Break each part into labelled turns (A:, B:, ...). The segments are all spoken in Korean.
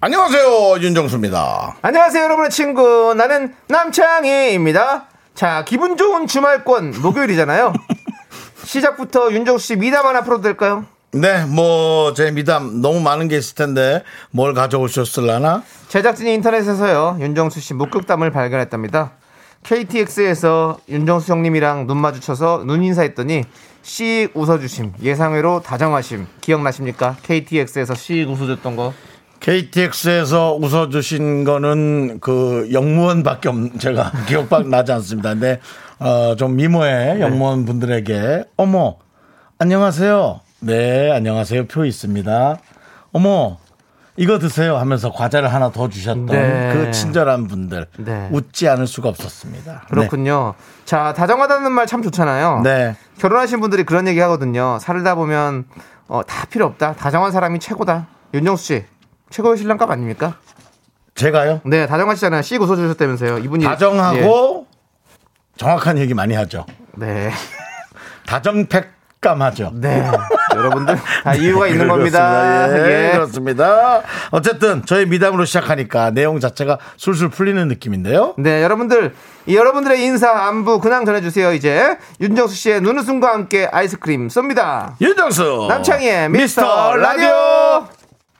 A: 안녕하세요 윤정수입니다.
B: 안녕하세요, 여러분의 친구. 나는 남창희입니다. 자, 기분 좋은 주말권, 목요일이잖아요. 시작부터 윤정수 씨 미담 하나 풀어도 될까요?
A: 네, 뭐 제 미담 너무 많은 게 있을 텐데 뭘 가져오셨을라나?
B: 제작진이 인터넷에서요, 윤정수 씨 목격담을 발견했답니다. KTX에서 윤정수 형님이랑 눈 마주쳐서 눈 인사했더니 씩 웃어주심, 예상외로 다정하심. 기억나십니까? KTX에서 씩 웃어줬던 거.
A: KTX에서 웃어주신 거는 그 영무원밖에 없, 제가 기억밖 나지 않습니다. 근데 어, 좀 미모의 영무원 분들에게 어머 안녕하세요. 네 안녕하세요 표 있습니다. 어머 이거 드세요 하면서 과자를 하나 더 주셨던
B: 네.
A: 그 친절한 분들
B: 네.
A: 웃지 않을 수가 없었습니다.
B: 그렇군요. 자, 다정하다는 말 참 좋잖아요.
A: 네.
B: 결혼하신 분들이 그런 얘기 하거든요. 살다 보면 어, 다 필요 없다. 다정한 사람이 최고다. 윤정수 씨 최고의 신랑감 아닙니까?
A: 제가요
B: 네, 다정하시잖아요. 씩 웃어주셨다면서요. 이분이
A: 다정하고 정확한 얘기 많이 하죠.
B: 예. 네,
A: 다정팩감하죠.
B: 네. 여러분들 다 이유가 있는 겁니다.
A: 그렇습니다. 예,
B: 예.
A: 그렇습니다. 어쨌든 저희 미담으로 시작하니까 내용 자체가 술술 풀리는 느낌인데요.
B: 네, 여러분들 이 여러분들의 인사 안부 근황 전해주세요. 이제 윤정수 씨의 눈웃음과 함께 아이스크림 쏩니다.
A: 윤정수
B: 남창희의 미스터 라디오.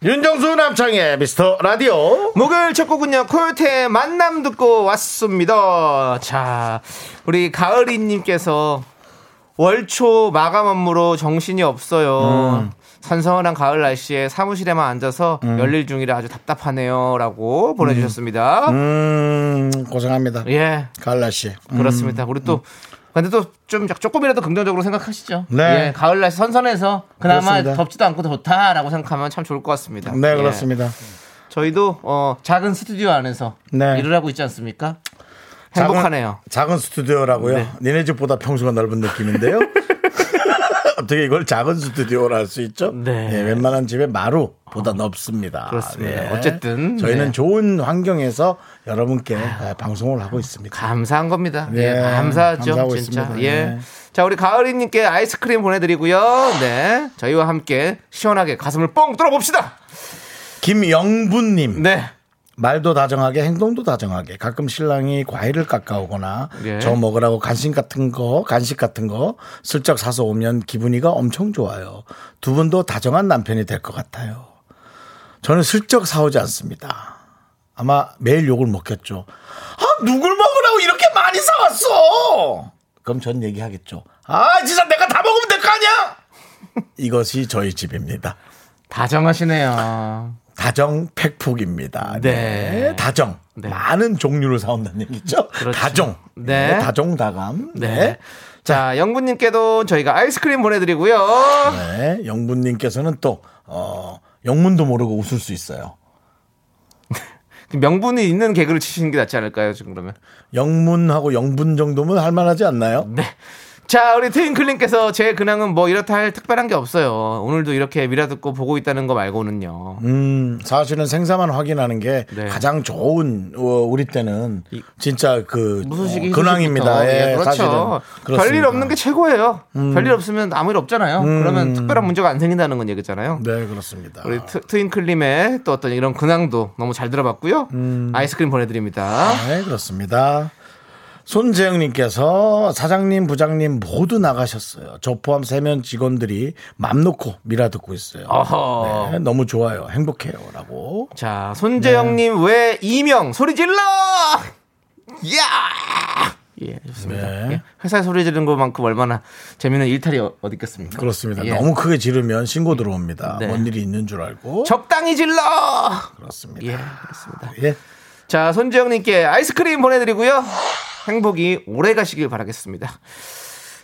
A: 윤정수 남창의 미스터 라디오.
B: 목요일 첫 곡은요 코요태의 만남 듣고 왔습니다. 자 우리 가을이님께서 월초 마감 업무로 정신이 없어요. 선선한 가을 날씨에 사무실에만 앉아서 열일 중이라 아주 답답하네요 라고 보내주셨습니다.
A: 음 고생합니다.
B: 예.
A: 가을 날 씨.
B: 그렇습니다. 우리 또 근데 또 좀 조금이라도 긍정적으로 생각하시죠
A: 네.
B: 예, 가을 날씨 선선해서 그나마
A: 그렇습니다.
B: 덥지도 않고 좋다라고 생각하면 참 좋을 것 같습니다
A: 네
B: 예.
A: 그렇습니다.
B: 저희도 어, 작은 스튜디오 안에서
A: 네.
B: 일을 하고 있지 않습니까? 행복하네요.
A: 작은, 작은 스튜디오라고요.
B: 네.
A: 니네 집보다 평수가 넓은 느낌인데요. 어떻게 이걸 작은 스튜디오라 할 수 있죠?
B: 네.
A: 예, 웬만한 집에 마루 보다 넓습니다.
B: 그렇습니다.
A: 예.
B: 어쨌든,
A: 저희는
B: 네.
A: 좋은 환경에서 여러분께 예, 방송을 하고 있습니다.
B: 감사한 겁니다. 예,
A: 네,
B: 감사하죠.
A: 감사하고
B: 진짜.
A: 있습니다.
B: 예.
A: 네.
B: 자, 우리 가을이 님께 아이스크림 보내 드리고요. 네. 저희와 함께 시원하게 가슴을 뻥 뚫어 봅시다.
A: 김영분 님.
B: 네.
A: 말도 다정하게 행동도 다정하게 가끔 신랑이 과일을 깎아오거나
B: 예.
A: 저 먹으라고 간식 같은 거 간식 같은 거 슬쩍 사서 오면 기분이가 엄청 좋아요. 두 분도 다정한 남편이 될 것 같아요. 저는 슬쩍 사오지 않습니다. 아마 매일 욕을 먹겠죠. 아 누굴 먹으라고 이렇게 많이 사왔어? 그럼 전 얘기하겠죠. 아 진짜 내가 다 먹으면 될 거 아니야? 이것이 저희 집입니다.
B: 다정하시네요.
A: 다정 팩폭입니다.
B: 네.
A: 네. 다정.
B: 네.
A: 많은 종류를 사온다는 얘기죠.
B: 그렇죠.
A: 다정.
B: 네.
A: 네. 다정 다감.
B: 네.
A: 네.
B: 자, 영분님께도 저희가 아이스크림 보내드리고요.
A: 네. 영분님께서는 또, 어, 영문도 모르고 웃을 수 있어요.
B: 명분이 있는 개그를 치시는 게 낫지 않을까요, 지금 그러면?
A: 영문하고 영분 정도면 할 만하지 않나요?
B: 네. 자, 우리 트윙클님께서 제 근황은 뭐 이렇다 할 특별한 게 없어요. 오늘도 이렇게 미라 듣고 보고 있다는 거 말고는요.
A: 음, 사실은 생사만 확인하는 게
B: 네.
A: 가장 좋은, 어, 우리 때는 진짜 그, 어, 근황입니다. 예,
B: 그렇죠.
A: 사실은.
B: 별일.
A: 음.
B: 없는 게 최고예요. 별일 없으면 아무 일 없잖아요. 그러면 특별한 문제가 안 생긴다는 건 얘기잖아요.
A: 네, 그렇습니다.
B: 우리 트, 트윙클님의 또 어떤 이런 근황도 너무 잘 들어봤고요.
A: 음.
B: 아이스크림 보내드립니다.
A: 네, 그렇습니다. 손재영님께서 사장님, 부장님 모두 나가셨어요. 저 포함 세면 직원들이 맘 놓고 미라 듣고 있어요.
B: 어허.
A: 네, 너무 좋아요. 행복해요. 라고.
B: 자, 손재영님 왜 이명 소리 질러! 야! 예, 좋습니다.
A: 네.
B: 예, 회사에 소리 지르는 것만큼 얼마나 재미있는 일탈이 어- 어디 있겠습니까?
A: 그렇습니다.
B: 예.
A: 너무 크게 지르면 신고 들어옵니다.
B: 네.
A: 뭔 일이 있는 줄 알고.
B: 적당히 질러!
A: 그렇습니다.
B: 예, 그렇습니다.
A: 예.
B: 자, 손지영님께 아이스크림 보내드리고요. 행복이 오래 가시길 바라겠습니다.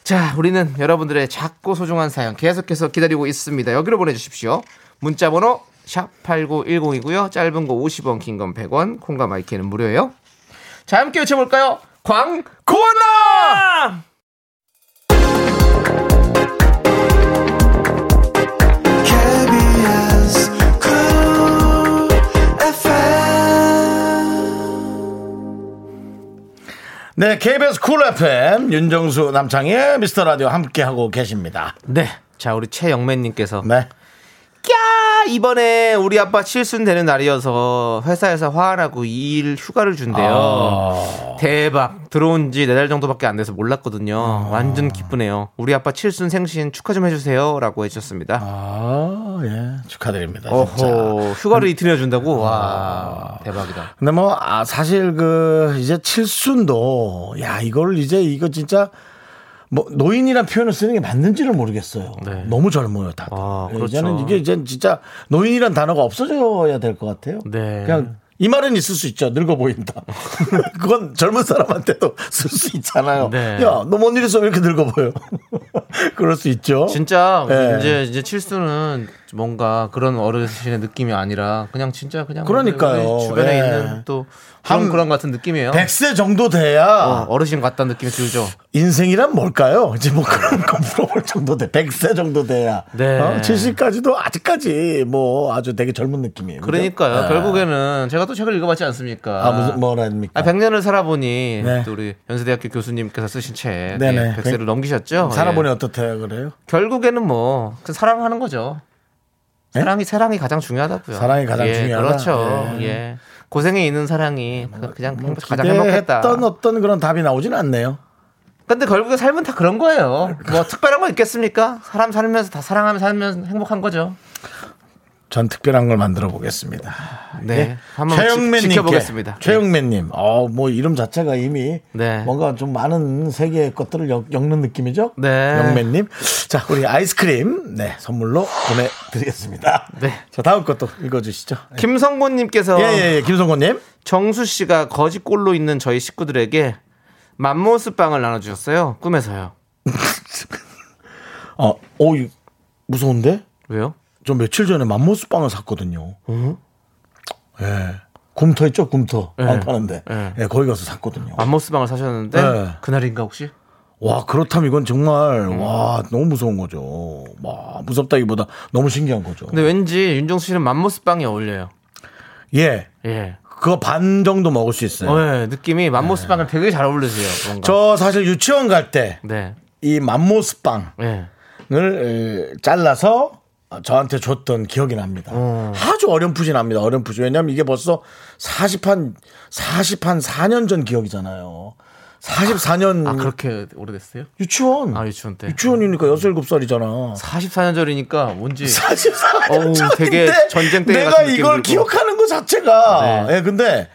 B: 자, 우리는 여러분들의 작고 소중한 사연 계속해서 기다리고 있습니다. 여기로 보내주십시오. 문자번호 샵 8910이고요. 짧은 거 50원, 긴 건 100원, 콩과 마이크는 무료예요. 자, 함께 외쳐볼까요? 광고나!
A: 네, KBS 쿨 FM 윤정수 남창의 미스터 라디오 함께하고 계십니다.
B: 네. 자, 우리 최영맨님께서
A: 네.
B: 야 이번에 우리 아빠 칠순 되는 날이어서 회사에서 화나고 2일 휴가를 준대요.
A: 아.
B: 대박. 들어온 지 4달 정도밖에 안 돼서 몰랐거든요. 완전 기쁘네요. 우리 아빠 칠순 생신 축하 좀 해주세요. 라고 해주셨습니다.
A: 아, 예. 축하드립니다. 진짜.
B: 어허, 휴가를 이틀이나 준다고? 와, 대박이다.
A: 근데 뭐, 아, 사실 그, 이제 칠순도, 야, 이걸 이제 이거 진짜, 뭐, 노인이란 표현을 쓰는 게 맞는지를 모르겠어요.
B: 네.
A: 너무 젊어요, 다들.
B: 아, 그렇죠.
A: 이제는 이게 이제 진짜 노인이란 단어가 없어져야 될 것 같아요.
B: 네.
A: 그냥 이 말은 있을 수 있죠. 늙어 보인다. 그건 젊은 사람한테도 쓸 수 있잖아요.
B: 네.
A: 야, 너 뭔 일 있어? 왜 이렇게 늙어 보여? 그럴 수 있죠.
B: 진짜
A: 네.
B: 이제 이제 칠수는 뭔가 그런 어르신의 느낌이 아니라 그냥 진짜 그냥
A: 그러니까요.
B: 주변에
A: 예.
B: 있는 또
A: 한
B: 그런 같은 느낌이에요.
A: 100세 정도 돼야
B: 어, 어르신 같다는 느낌이 들죠.
A: 인생이란 뭘까요? 이제 뭐 그런 거 물어볼 정도 돼. 100세 정도 돼야.
B: 네.
A: 어? 70까지도 아직까지 뭐 아주 되게 젊은 느낌이에요.
B: 그러니까요.
A: 네.
B: 결국에는 제가 또 책을 읽어봤지 않습니까?
A: 아, 무슨, 뭐랍니까?
B: 아, 100년을 살아보니
A: 네.
B: 또 우리 연세대학교 교수님께서 쓰신 책
A: 네네.
B: 100세를 넘기셨죠.
A: 살아보니
B: 예.
A: 어떻대요, 그래요?
B: 결국에는 뭐 사랑하는 거죠.
A: 네?
B: 사랑이 사랑이 가장 중요하다고요.
A: 사랑이 가장
B: 예,
A: 중요하다?
B: 그렇죠.
A: 예.
B: 예. 고생에 있는 사랑이 그- 그냥
A: 뭐
B: 가장 행복했다.
A: 기대했던 어떤 그런 답이 나오진 않네요.
B: 근데 결국에 삶은 다 그런 거예요. 뭐 특별한 거 있겠습니까? 사람 살면서 다 사랑하며 살면 행복한 거죠.
A: 전 특별한 걸 만들어 보겠습니다.
B: 네. 한번 지-
A: 최영맨님께
B: 지켜보겠습니다.
A: 최영맨님, 어, 뭐 이름 자체가 이미
B: 네.
A: 뭔가 좀 많은 세계의 것들을 엮, 는 느낌이죠.
B: 네.
A: 영맨님, 자 우리 아이스크림 네 선물로 보내드리겠습니다.
B: 네.
A: 자 다음 것도 읽어주시죠.
B: 김성곤님께서
A: 예예예, 김성곤님.
B: 정수 씨가 거지꼴로 있는 저희 식구들에게 맘모스 빵을 나눠주셨어요. 꿈에서요.
A: 어, 오, 이- 무서운데?
B: 왜요?
A: 저 며칠 전에 맘모스 빵을 샀거든요. 예. 굼터 있죠, 굼터.
B: 네.
A: 빵 파는데.
B: 네.
A: 예, 거기 가서 샀거든요.
B: 맘모스 빵을 사셨는데
A: 네.
B: 그날인가 혹시?
A: 와, 그렇다면 이건 정말,
B: 음.
A: 와, 너무 무서운 거죠. 와, 무섭다기보다 너무 신기한 거죠.
B: 근데 왠지 윤정수 씨는 맘모스 빵이 어울려요.
A: 예.
B: 예.
A: 그거 반 정도 먹을 수 있어요.
B: 어, 예. 느낌이 맘모스 빵을 되게 잘 어울리세요. 뭔가.
A: 네. 저 사실 유치원 갈때이
B: 네.
A: 맘모스 빵을
B: 예.
A: 에, 잘라서 저한테 줬던 기억이 납니다.
B: 어.
A: 아주 어렴풋이납니다. 어렴풋이. 왜냐면 이게 벌써 40한 40한 4년 전 기억이잖아요. 44년
B: 아 그렇게 오래됐어요?
A: 유치원.
B: 아 유치원 때.
A: 유치원이니까 6, 7살이잖아.
B: 44년 전이니까 뭔지
A: 44년
B: 어우,
A: 전인데
B: 되게 전쟁 때
A: 내가 이걸
B: 들고.
A: 기억하는 것 자체가
B: 네.
A: 예 근데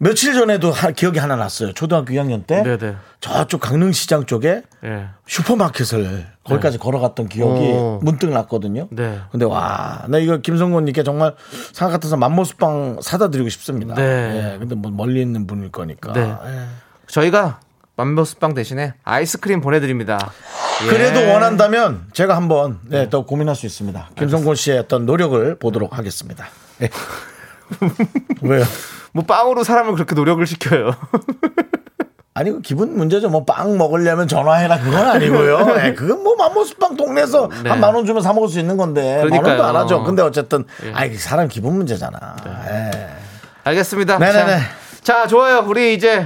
A: 며칠 전에도 하- 기억이 하나 났어요. 초등학교 2학년 때
B: 네네.
A: 저쪽 강릉시장 쪽에
B: 예.
A: 슈퍼마켓을 거기까지 걸어갔던 기억이
B: 오.
A: 문득 났거든요.
B: 네.
A: 근데 와, 나 이거 김성곤님께 정말 생각 같아서 맘모스빵 사다 드리고 싶습니다.
B: 네.
A: 예, 근데 뭐 멀리 있는 분일 거니까.
B: 네.
A: 예.
B: 저희가 맘모스 빵 대신에 아이스크림 보내드립니다. 예.
A: 그래도 원한다면 제가 한번 네, 더 고민할 수 있습니다. 김성곤 씨의 어떤 노력을 보도록 하겠습니다. 예. 왜요?
B: 뭐 빵으로 사람을 그렇게 노력을 시켜요.
A: 아니 그 기분 문제죠. 뭐 빵 먹으려면 전화해라 그건 아니고요. 예, 그건 뭐 맘모스빵 동네에서
B: 네.
A: 한만 원 주면 사 먹을 수 있는 건데 만
B: 그러니까요.
A: 원도 안 하죠. 근데 어쨌든 아이 사람 기분 문제잖아. 예.
B: 알겠습니다.
A: 네네네.
B: 자, 자, 좋아요. 우리 이제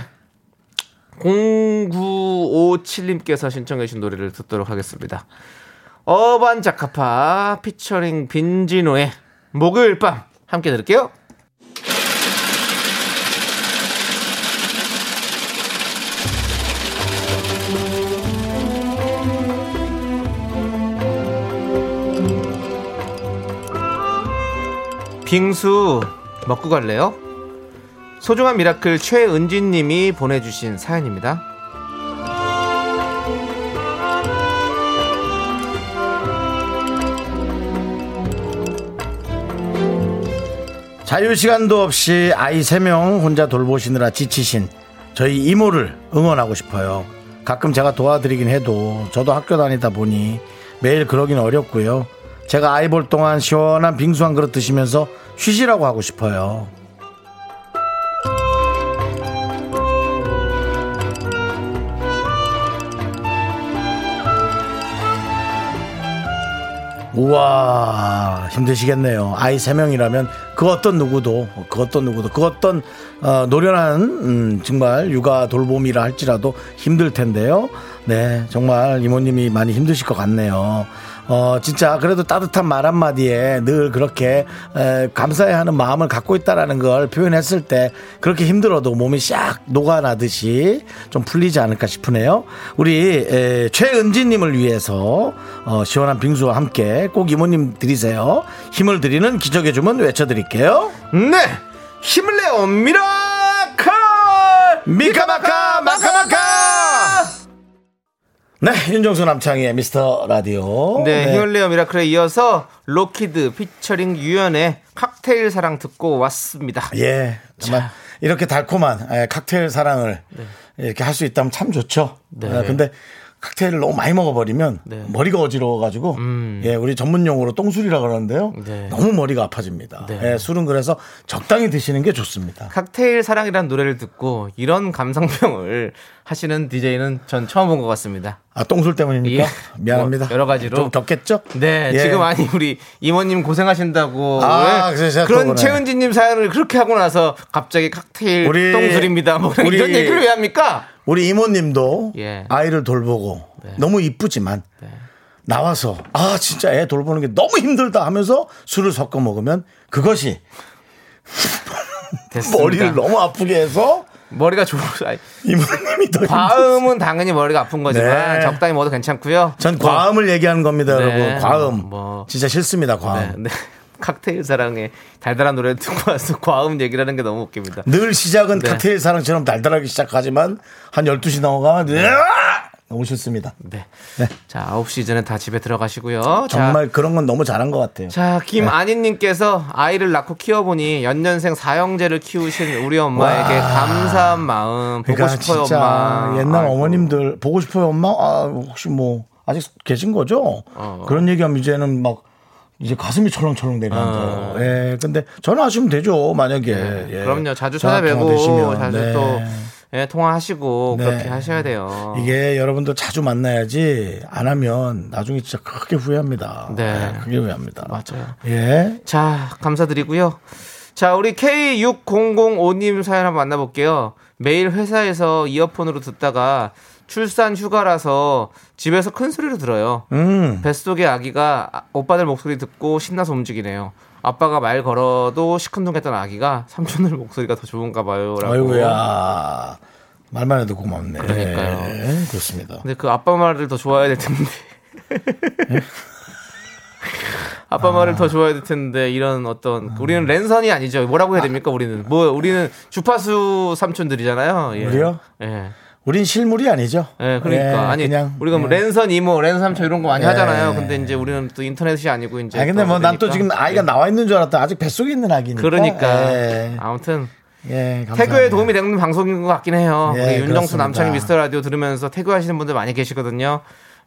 B: 0957님께서 신청해 주신 노래를 듣도록 하겠습니다. 어반 자카파 피처링 빈지노의 목요일 밤 함께 들을게요. 빙수 먹고 갈래요? 소중한 미라클 최은진 님이 보내주신 사연입니다.
A: 자유 시간도 없이 아이 3명 혼자 돌보시느라 지치신 저희 이모를 응원하고 싶어요. 가끔 제가 도와드리긴 해도 저도 학교 다니다 보니 매일 그러긴 어렵고요. 제가 아이 볼 동안 시원한 빙수 한 그릇 드시면서 쉬시라고 하고 싶어요. 우와 힘드시겠네요. 아이 세 명이라면 그 어떤 누구도 그 어떤 누구도 그 어떤 어, 노련한 음, 정말 육아 돌봄이라 할지라도 힘들 텐데요. 네 정말 이모님이 많이 힘드실 것 같네요. 어 진짜 그래도 따뜻한 말 한마디에 늘 그렇게 에, 감사해 하는 마음을 갖고 있다라는 걸 표현했을 때 그렇게 힘들어도 몸이 싹 녹아나듯이 좀 풀리지 않을까 싶으네요. 우리 에, 최은진님을 위해서 어, 시원한 빙수와 함께 꼭 이모님 드리세요. 힘을 드리는 기적의 주문 외쳐드릴게요.
B: 네! 힘을 내요, 미라클!
A: 미카마카 네 윤정수 남창희의 미스터 라디오.
B: 네, 힘을 내요, 미라클에 이어서 로키드 피처링 유연의 칵테일 사랑 듣고 왔습니다.
A: 예 정말 이렇게 달콤한 예, 칵테일 사랑을 이렇게 할 수 있다면 참 좋죠.
B: 네.
A: 예, 근데 칵테일을 너무 많이 먹어버리면
B: 네.
A: 머리가 어지러워가지고 예 우리 전문 용어로 똥술이라 그러는데요
B: 네.
A: 너무 머리가 아파집니다
B: 네.
A: 예, 술은 그래서 적당히 드시는 게 좋습니다
B: 칵테일 사랑이라는 노래를 듣고 이런 감상평을 하시는 DJ는 전 처음 본 것 같습니다.
A: 아 똥술 때문입니까
B: 예.
A: 미안합니다
B: 뭐 여러 가지로.
A: 좀 겪겠죠
B: 네,
A: 예.
B: 지금 아니 우리 이모님 고생하신다고
A: 아,
B: 그런. 최은지님 사연을 그렇게 하고 나서 갑자기 칵테일
A: 우리-
B: 똥술입니다. 뭐
A: 우리-
B: 이런 얘기를 왜 합니까?
A: 우리 이모님도
B: 예.
A: 아이를 돌보고 너무 이쁘지만 나와서 아 진짜 애 돌보는 게 너무 힘들다 하면서 술을 섞어 먹으면 그것이. 머리를 너무 아프게 해서
B: 머리가 좋은
A: 이모님이 더.
B: 과음은 당연히 머리가 아픈 거지만
A: 네.
B: 적당히 먹어도 괜찮고요.
A: 전
B: 뭐,
A: 과음을 얘기하는 겁니다,
B: 네,
A: 여러분. 과음.
B: 뭐.
A: 진짜 싫습니다, 과음.
B: 네, 네. 칵테일 사랑에 달달한 노래를 듣고 와서 과음 얘기를 하는 게 너무 웃깁니다.
A: 늘 시작은
B: 네.
A: 칵테일 사랑처럼 달달하게 시작하지만 한 12시 넘어가면 으아! 너무 싫습니다.
B: 네. 자, 9시 전에 다 집에 들어가시고요.
A: 정말 그런 건 너무 잘한 것 같아요.
B: 자, 김아니님께서 아이를 낳고 키워보니 연년생 사형제를 키우신 우리 엄마에게
A: 와.
B: 감사한 마음 보고
A: 그러니까
B: 싶어요, 엄마.
A: 옛날
B: 아이고.
A: 어머님들 보고 싶어요, 엄마? 아, 혹시 뭐 아직 계신 거죠?
B: 어.
A: 그런 얘기하면 이제는 막 이제 가슴이 철렁철렁 내려앉아요. 예, 근데 전화하시면 되죠, 만약에. 예.
B: 어. 그럼요. 자주 찾아뵈고
A: 되시면.
B: 자주
A: 네.
B: 또 예, 통화하시고
A: 네.
B: 그렇게 하셔야 돼요.
A: 이게 여러분들 자주 만나야지 안 하면 나중에 진짜 크게 후회합니다.
B: 네.
A: 크게 후회합니다.
B: 맞아요.
A: 예.
B: 자, 감사드리고요. 자, 우리 K6005님 사연 한번 만나볼게요. 매일 회사에서 이어폰으로 듣다가 출산 휴가라서 집에서 큰 소리로 들어요.
A: 음.
B: 뱃속의 아기가 아- 오빠들 목소리 듣고 신나서 움직이네요. 아빠가 말 걸어도 시큰둥했던 아기가 삼촌들 목소리가 더 좋은가 봐요. 라고.
A: 아이고야. 말만 해도 고맙네.
B: 그러니까요.
A: 예, 그렇습니다.
B: 근데 그 아빠 말을 더 좋아해야 될 텐데. 아빠 말을 더 좋아해야 될 텐데 이런 어떤 우리는 랜선이 아니죠. 뭐라고 해야 됩니까? 우리는 뭐 우리는 주파수 삼촌들이잖아요. 예.
A: 우리요?
B: 예.
A: 우린 실물이 아니죠.
B: 예, 그러니까
A: 예,
B: 아니
A: 그냥
B: 우리가 뭐
A: 예.
B: 랜선 이모, 랜선 삼촌 이런 거 많이
A: 예.
B: 하잖아요. 근데 이제 우리는 또 인터넷이 아니고 이제
A: 아 근데 또뭐난또
B: 그러니까.
A: 지금 아이가 나와 있는 줄 알았다. 아직 뱃속에 있는 아기니까.
B: 그러니까
A: 예.
B: 아무튼
A: 예.
B: 태교에 도움이 되는 방송인 것 같긴 해요.
A: 예,
B: 윤정수. 남창희 미스터 라디오 들으면서 태교하시는 분들 많이 계시거든요.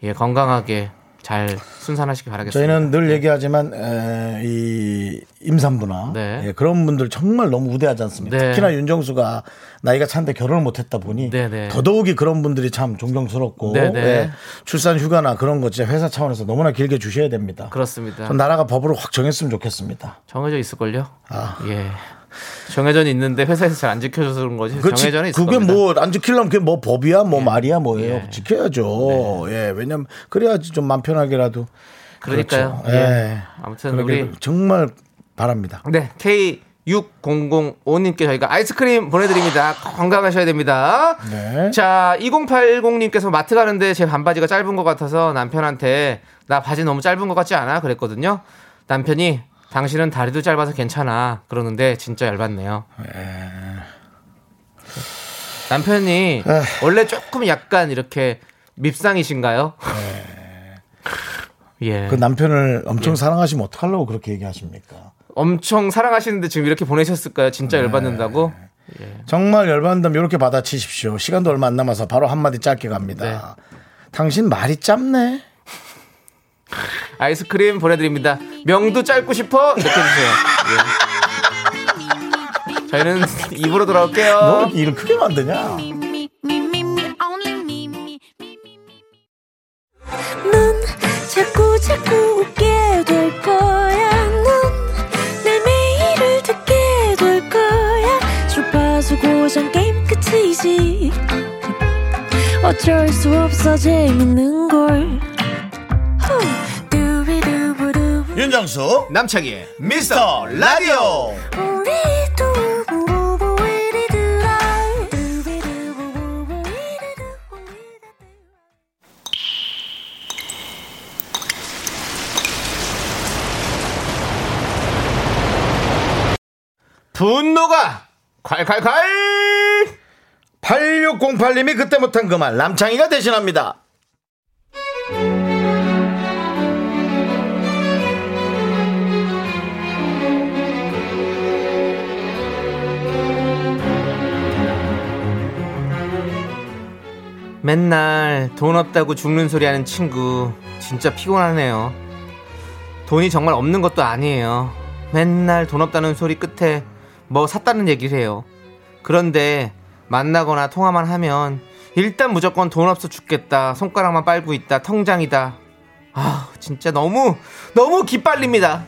B: 예, 건강하게 잘 순산하시기 바라겠습니다.
A: 저희는 늘 얘기하지만 에, 이 임산부나
B: 네.
A: 예, 그런 분들 정말 너무 우대하지 않습니까?
B: 네.
A: 특히나 윤정수가 나이가 차는데 결혼을 못했다 보니
B: 네, 네.
A: 더더욱이 그런 분들이 참 존경스럽고
B: 네, 네.
A: 예, 출산 휴가나 그런 거 진짜 회사 차원에서 너무나 길게 주셔야 됩니다.
B: 그렇습니다.
A: 전 나라가 법으로 확 정했으면 좋겠습니다.
B: 정해져 있을걸요?
A: 아.
B: 예. 정해져 있는데 회사에서 잘 안 지켜줘서 그런 거지.
A: 그치,
B: 정해져는 있을
A: 그게. 뭐 안 지키려면 그게 뭐 법이야 뭐 말이야 뭐예요
B: 예.
A: 지켜야죠 예 왜냐면 그래야지 좀 마음 편하게라도
B: 그러니까요.
A: 그렇죠.
B: 예.
A: 예.
B: 아무튼 우리
A: 정말 바랍니다
B: 네 K6005님께 저희가 아이스크림 보내드립니다. 건강하셔야 됩니다.
A: 네.
B: 자 2080님께서 마트 가는데 제 반바지가 짧은 것 같아서 남편한테 나 바지 너무 짧은 것 같지 않아? 그랬거든요. 남편이 당신은 다리도 짧아서 괜찮아. 그러는데 진짜 얇았네요. 남편이 원래 조금 약간 이렇게 밉상이신가요? 예.
A: 그 남편을 엄청 사랑하시면 어떡하려고 그렇게 얘기하십니까?
B: 엄청 사랑하시는데 지금 이렇게 보내셨을까요? 진짜 열받는다고?
A: 정말 열받는다면 이렇게 받아치십시오. 시간도 얼마 안 남아서 바로 한마디 짧게 갑니다.
B: 네.
A: 당신 말이 짧네.
B: 아이스크림 보내드립니다. 명도 짧고 싶어 이렇게 해주세요. 예. 저희는 입으로 돌아올게요.
A: 너 이렇게 일을 크게 만드냐?
C: 자꾸 자꾸 웃게 될 거야. 넌내 매일을 듣게 될 거야. 주파수 고정 게임 끝이지. 어쩔 수 없어 재밌는 걸.
A: 윤정수
B: 남창희의
A: 미스터 라디오.
B: 분노가 콸콸콸
A: 8608님이 그때 못한 그 말 남창희가 대신합니다.
B: 맨날 돈 없다고 죽는 소리 하는 친구 진짜 피곤하네요. 돈이 정말 없는 것도 아니에요. 맨날 돈 없다는 소리 끝에 뭐 샀다는 얘기를 해요. 그런데 만나거나 통화만 하면 일단 무조건 돈 없어 죽겠다. 손가락만 빨고 있다. 통장이다. 아, 진짜 너무 너무 기빨립니다.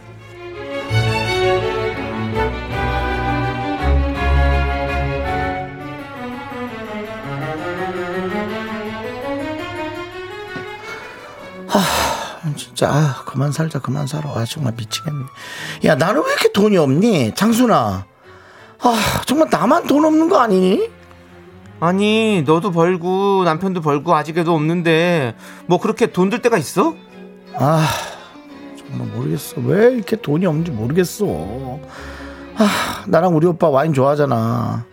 A: 진짜 아, 그만 살자 그만 살아. 아 정말 미치겠네. 야 나는 왜 이렇게 돈이 없니? 장순아. 아 정말 나만 돈 없는 거 아니니?
B: 아니, 너도 벌고 남편도 벌고 아직에도 없는데 뭐 그렇게 돈 들 때가 있어?
A: 아 정말 모르겠어. 왜 이렇게 돈이 없는지 모르겠어. 아 나랑 우리 오빠 와인 좋아하잖아.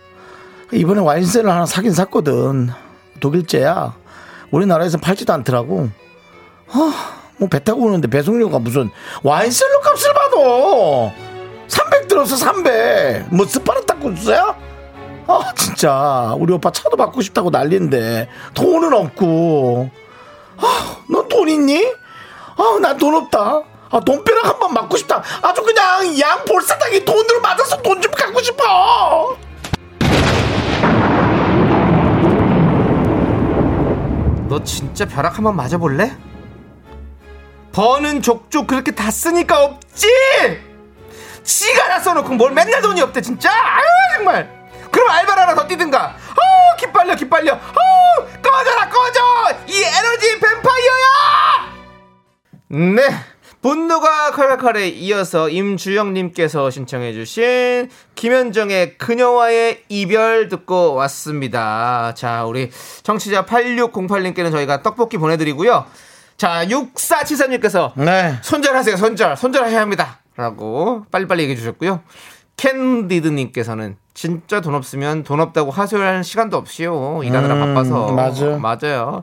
A: 이번에 와인셀을 하나 사긴 샀거든. 독일제야. 우리나라에서 팔지도 않더라고. 아 뭐 배 타고 오는데 배송료가 무슨 와인셀러 값을 받아 300 들어서 300뭐 스파르타쿠스야 아 진짜 우리 오빠 차도 받고 싶다고 난리인데 돈은 없고 너돈 있니? 아, 난 돈 없다. 아, 돈벼락 한 번 맞고 싶다. 아주 그냥 양 볼사탕이 돈으로 맞아서 돈 좀 갖고 싶어.
B: 너 진짜 벼락 한 번 맞아볼래? 버는 족족 그렇게 다 쓰니까 없지! 지가 다 써놓고 뭘 맨날 돈이 없대 진짜! 아유 정말! 그럼 알바를 하나 더 뛰든가. 아 기빨려 기빨려. 아 꺼져라 꺼져! 이 에너지 뱀파이어야! 네. 분노가 칼칼칼에 이어서 임주영님께서 신청해주신 김현정의 그녀와의 이별 듣고 왔습니다. 자, 우리 청취자 8608님께는 저희가 떡볶이 보내드리고요. 자, 6473님께서
A: 네.
B: 손절하세요, 손절. 손절하셔야 합니다. 라고 빨리빨리 얘기해 주셨고요. 캔디드님께서는 진짜 돈 없으면 돈 없다고 하소연할 시간도 없이요. 일하느라
A: 음,
B: 바빠서.
A: 맞아.
B: 맞아요.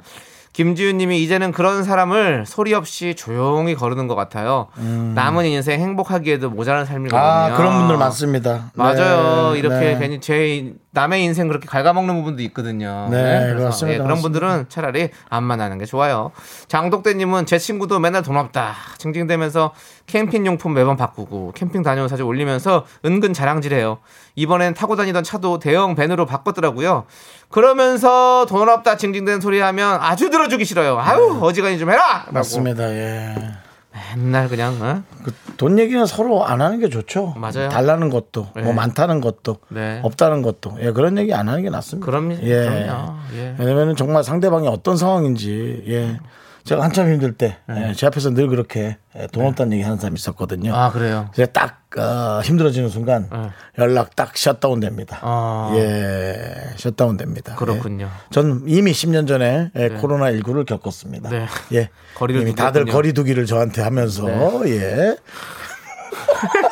B: 김지윤님이 이제는 그런 사람을 소리 없이 조용히 거르는 것 같아요. 남은 인생 행복하기에도 모자란 삶이거든요.
A: 음. 아, 그런 분들 많습니다.
B: 맞아요.
A: 네,
B: 이렇게
A: 네.
B: 괜히 제 남의 인생 그렇게 갉아먹는 부분도 있거든요.
A: 네,
B: 그래서
A: 그렇습니다.
B: 예, 그런. 분들은 차라리 안 만나는 게 좋아요. 장독대님은 제 친구도 맨날 돈 없다. 징징대면서 캠핑 용품 매번 바꾸고 캠핑 다녀온 사진 올리면서 은근 자랑질해요. 이번엔 타고 다니던 차도 대형 밴으로 바꿨더라고요. 그러면서 돈 없다 징징대는 소리 하면 아주 들어주기 싫어요. 아유 어지간히 좀 해라. 라고.
A: 네. 맞습니다. 예.
B: 맨날 그냥 어?
A: 그돈 얘기는 서로 안 하는 게 좋죠.
B: 맞아요.
A: 달라는 것도,
B: 네.
A: 뭐 많다는 것도,
B: 네.
A: 없다는 것도, 예, 그런 얘기 안 하는 게 낫습니다.
B: 그럼
A: 예.
B: 그럼요. 예.
A: 왜냐면은 정말 상대방이 어떤 상황인지, 예. 제가 한참 힘들 때, 예, 제 앞에서 늘 그렇게 예, 돈 없다는 얘기 하는 사람이 있었거든요.
B: 네. 아 그래요.
A: 제가 딱 어, 힘들어지는 순간
B: 네.
A: 연락 딱 셧다운 됩니다.
B: 아.
A: 예, 셧다운 됩니다.
B: 그렇군요.
A: 예. 전 이미 10년 전에 예, 코로나 19를 겪었습니다.
B: 네.
A: 예,
B: 거리를
A: 이미 다들
B: 두셨군요.
A: 거리 두기를 저한테 하면서
B: 네.
A: 예.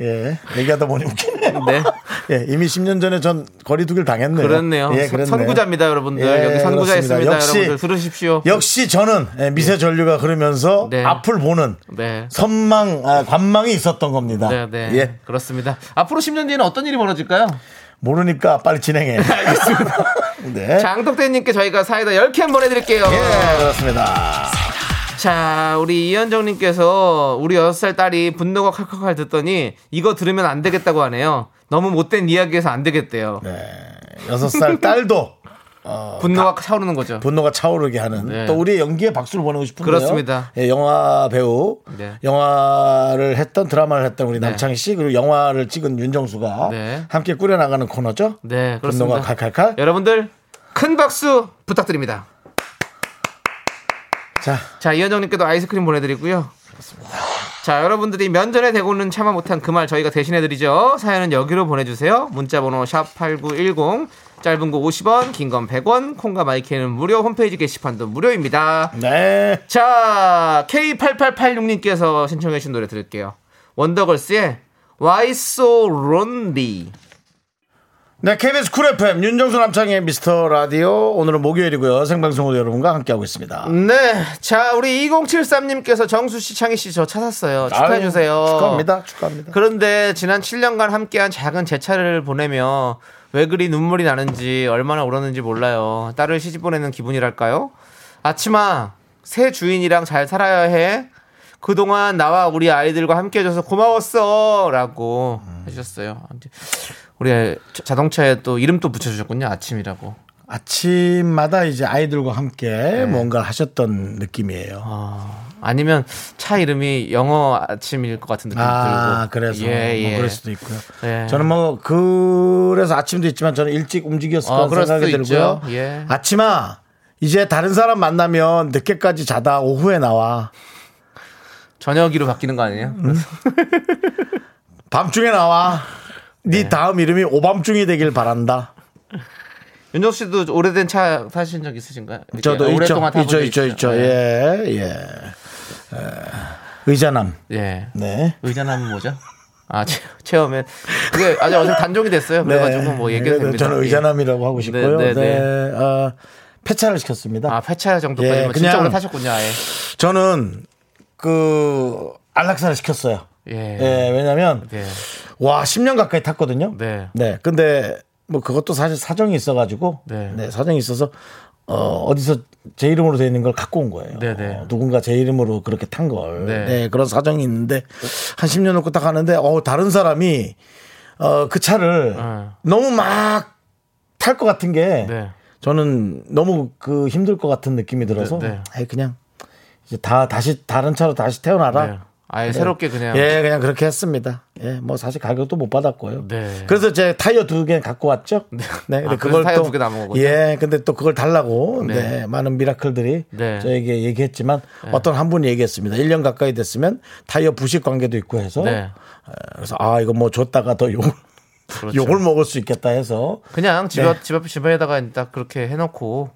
A: 예, 얘기하다 보니 웃기네요.
B: 네.
A: 예, 이미 10년 전에 전 거리 두기를 당했네요.
B: 그렇네요.
A: 예,
B: 선-
A: 그랬네요.
B: 선구자입니다, 여러분들.
A: 예,
B: 여기 선구자
A: 그렇습니다.
B: 있습니다,
A: 역시-
B: 여러분들 들으십시오.
A: 역시 저는 예, 미세 전류가 그러면서
B: 네.
A: 앞을 보는
B: 네.
A: 선망, 아, 관망이 있었던 겁니다.
B: 네, 네.
A: 예.
B: 그렇습니다. 앞으로 10년 뒤에는 어떤 일이 벌어질까요?
A: 모르니까 빨리 진행해. 알겠습니다. 네.
B: 장덕대님께 저희가 사이다 10캔 보내드릴게요.
A: 예, 그렇습니다.
B: 자, 우리 이현정님께서 우리 6살 딸이 분노가 칼칼칼 듣더니 이거 들으면 안 되겠다고 하네요. 너무 못된 이야기해서 안 되겠대요.
A: 네. 여섯 살 딸도
B: 분노가 차오르는 거죠.
A: 분노가 차오르게 하는
B: 네.
A: 또 우리의 연기에 박수를 보내고 싶은데요.
B: 그렇습니다.
A: 예, 영화 배우,
B: 네.
A: 영화를 했던 드라마를 했던 우리 남창희 씨 그리고 영화를 찍은 윤정수가
B: 네.
A: 함께 꾸려나가는 코너죠.
B: 네, 그렇습니다.
A: 분노가 칼칼칼.
B: 여러분들 큰 박수 부탁드립니다.
A: 자,
B: 자, 이현정님께도 아이스크림 보내드리고요. 자, 여러분들이 면전에 대고는 참아 못한 그 말 저희가 대신해드리죠. 사연은 여기로 보내주세요. 문자번호 샵8910, 짧은 거 50원, 긴 건 100원, 콩과 마이크는 무료, 홈페이지 게시판도 무료입니다.
A: 네.
B: 자, K8886님께서 신청해주신 노래 들을게요. 원더걸스의 Why So Lonely.
A: 네, KBS 쿨 FM 윤정수 남창희의 미스터 라디오 오늘은 목요일이고요. 생방송으로 여러분과 함께하고 있습니다.
B: 네. 자, 우리 2073님께서 정수 씨, 창희 씨 저 찾았어요. 축하해 주세요.
A: 아유, 축하합니다. 축하합니다.
B: 그런데 지난 7년간 함께한 작은 제 차를 보내며 왜 그리 눈물이 나는지 얼마나 울었는지 몰라요. 딸을 시집 보내는 기분이랄까요? 아침아, 새 주인이랑 잘 살아야 해. 그동안 나와 우리 아이들과 함께 해줘서 고마웠어. 라고 해주셨어요. 우리 자동차에 또 이름 또 붙여주셨군요. 아침이라고.
A: 아침마다 이제 아이들과 함께
B: 네.
A: 뭔가를 하셨던 느낌이에요.
B: 어, 아니면 차 이름이 영어 아침일 것 같은 느낌이
A: 아,
B: 들고.
A: 그래서
B: 예,
A: 뭐
B: 예.
A: 그럴 수도 있고요.
B: 예.
A: 저는 뭐 그래서 아침도 있지만 저는 일찍 움직였을
B: 어, 그럴
A: 생각이 들고요.
B: 예.
A: 아침아 이제 다른 사람 만나면 늦게까지 자다 오후에 나와.
B: 저녁이로 바뀌는 거 아니에요?
A: 음. 밤중에 나와. 네, 다음 이름이 오밤중이 되길 바란다.
B: 윤정 씨도 오래된 차 타신 적 있으신가요?
A: 저도 있죠.
B: 오랫동안 타본
A: 있죠,
B: 적
A: 있죠?
B: 있죠. 네.
A: 예, 예. 에, 의자남.
B: 예.
A: 네.
B: 의자남은 뭐죠? 아, 체- 체험에 그게 아직 어제 단종이 됐어요. 그래가지고 뭐 얘기가 됩니다.
A: 저는 의자남이라고 하고 싶고요. 네,
B: 네, 네,
A: 어, 폐차를 시켰습니다.
B: 아, 폐차 정도까지만
A: 예,
B: 진짜 오래 타셨군요. 아예.
A: 저는 그 안락사를 시켰어요.
B: 예.
A: 예, 왜냐면
B: 네.
A: 와 10년 가까이 탔거든요.
B: 네.
A: 네. 근데 뭐 그것도 사실 사정이 있어가지고
B: 네.
A: 네, 사정이 있어서 어, 어디서 제 이름으로 되어 있는 걸 갖고 온 거예요.
B: 네, 네.
A: 어, 누군가 제 이름으로 그렇게 탄 걸.
B: 네.
A: 네. 그런 사정이 있는데 한 10년 놓고 딱 하는데 어, 다른 사람이 어, 그 차를
B: 어.
A: 너무 막 탈 것 같은 게
B: 네.
A: 저는 너무 그 힘들 것 같은 느낌이 들어서
B: 네, 네.
A: 아이 그냥 이제 다 다시 다른 차로 다시 태어나라.
B: 네. 아예 새롭게 그냥.
A: 예, 그냥 그렇게 했습니다. 예, 뭐 사실 가격도 못 받았고요.
B: 네.
A: 그래서 제 타이어 두 개 갖고 왔죠. 네, 근데
B: 아, 그래서 타이어 두개 남은 거군요.
A: 예, 근데 또 그걸 달라고
B: 네.
A: 네, 많은 미라클들이
B: 네.
A: 저에게 얘기했지만 어떤 한 분이 얘기했습니다. 1년 가까이 됐으면 타이어 부식 관계도 있고 해서
B: 네.
A: 에, 그래서 아 이거 뭐 줬다가 더 욕을
B: 그렇죠.
A: 욕을 먹을 수 있겠다 해서
B: 그냥 집
A: 네.
B: 앞, 집 앞, 집에다가 딱 그렇게 해놓고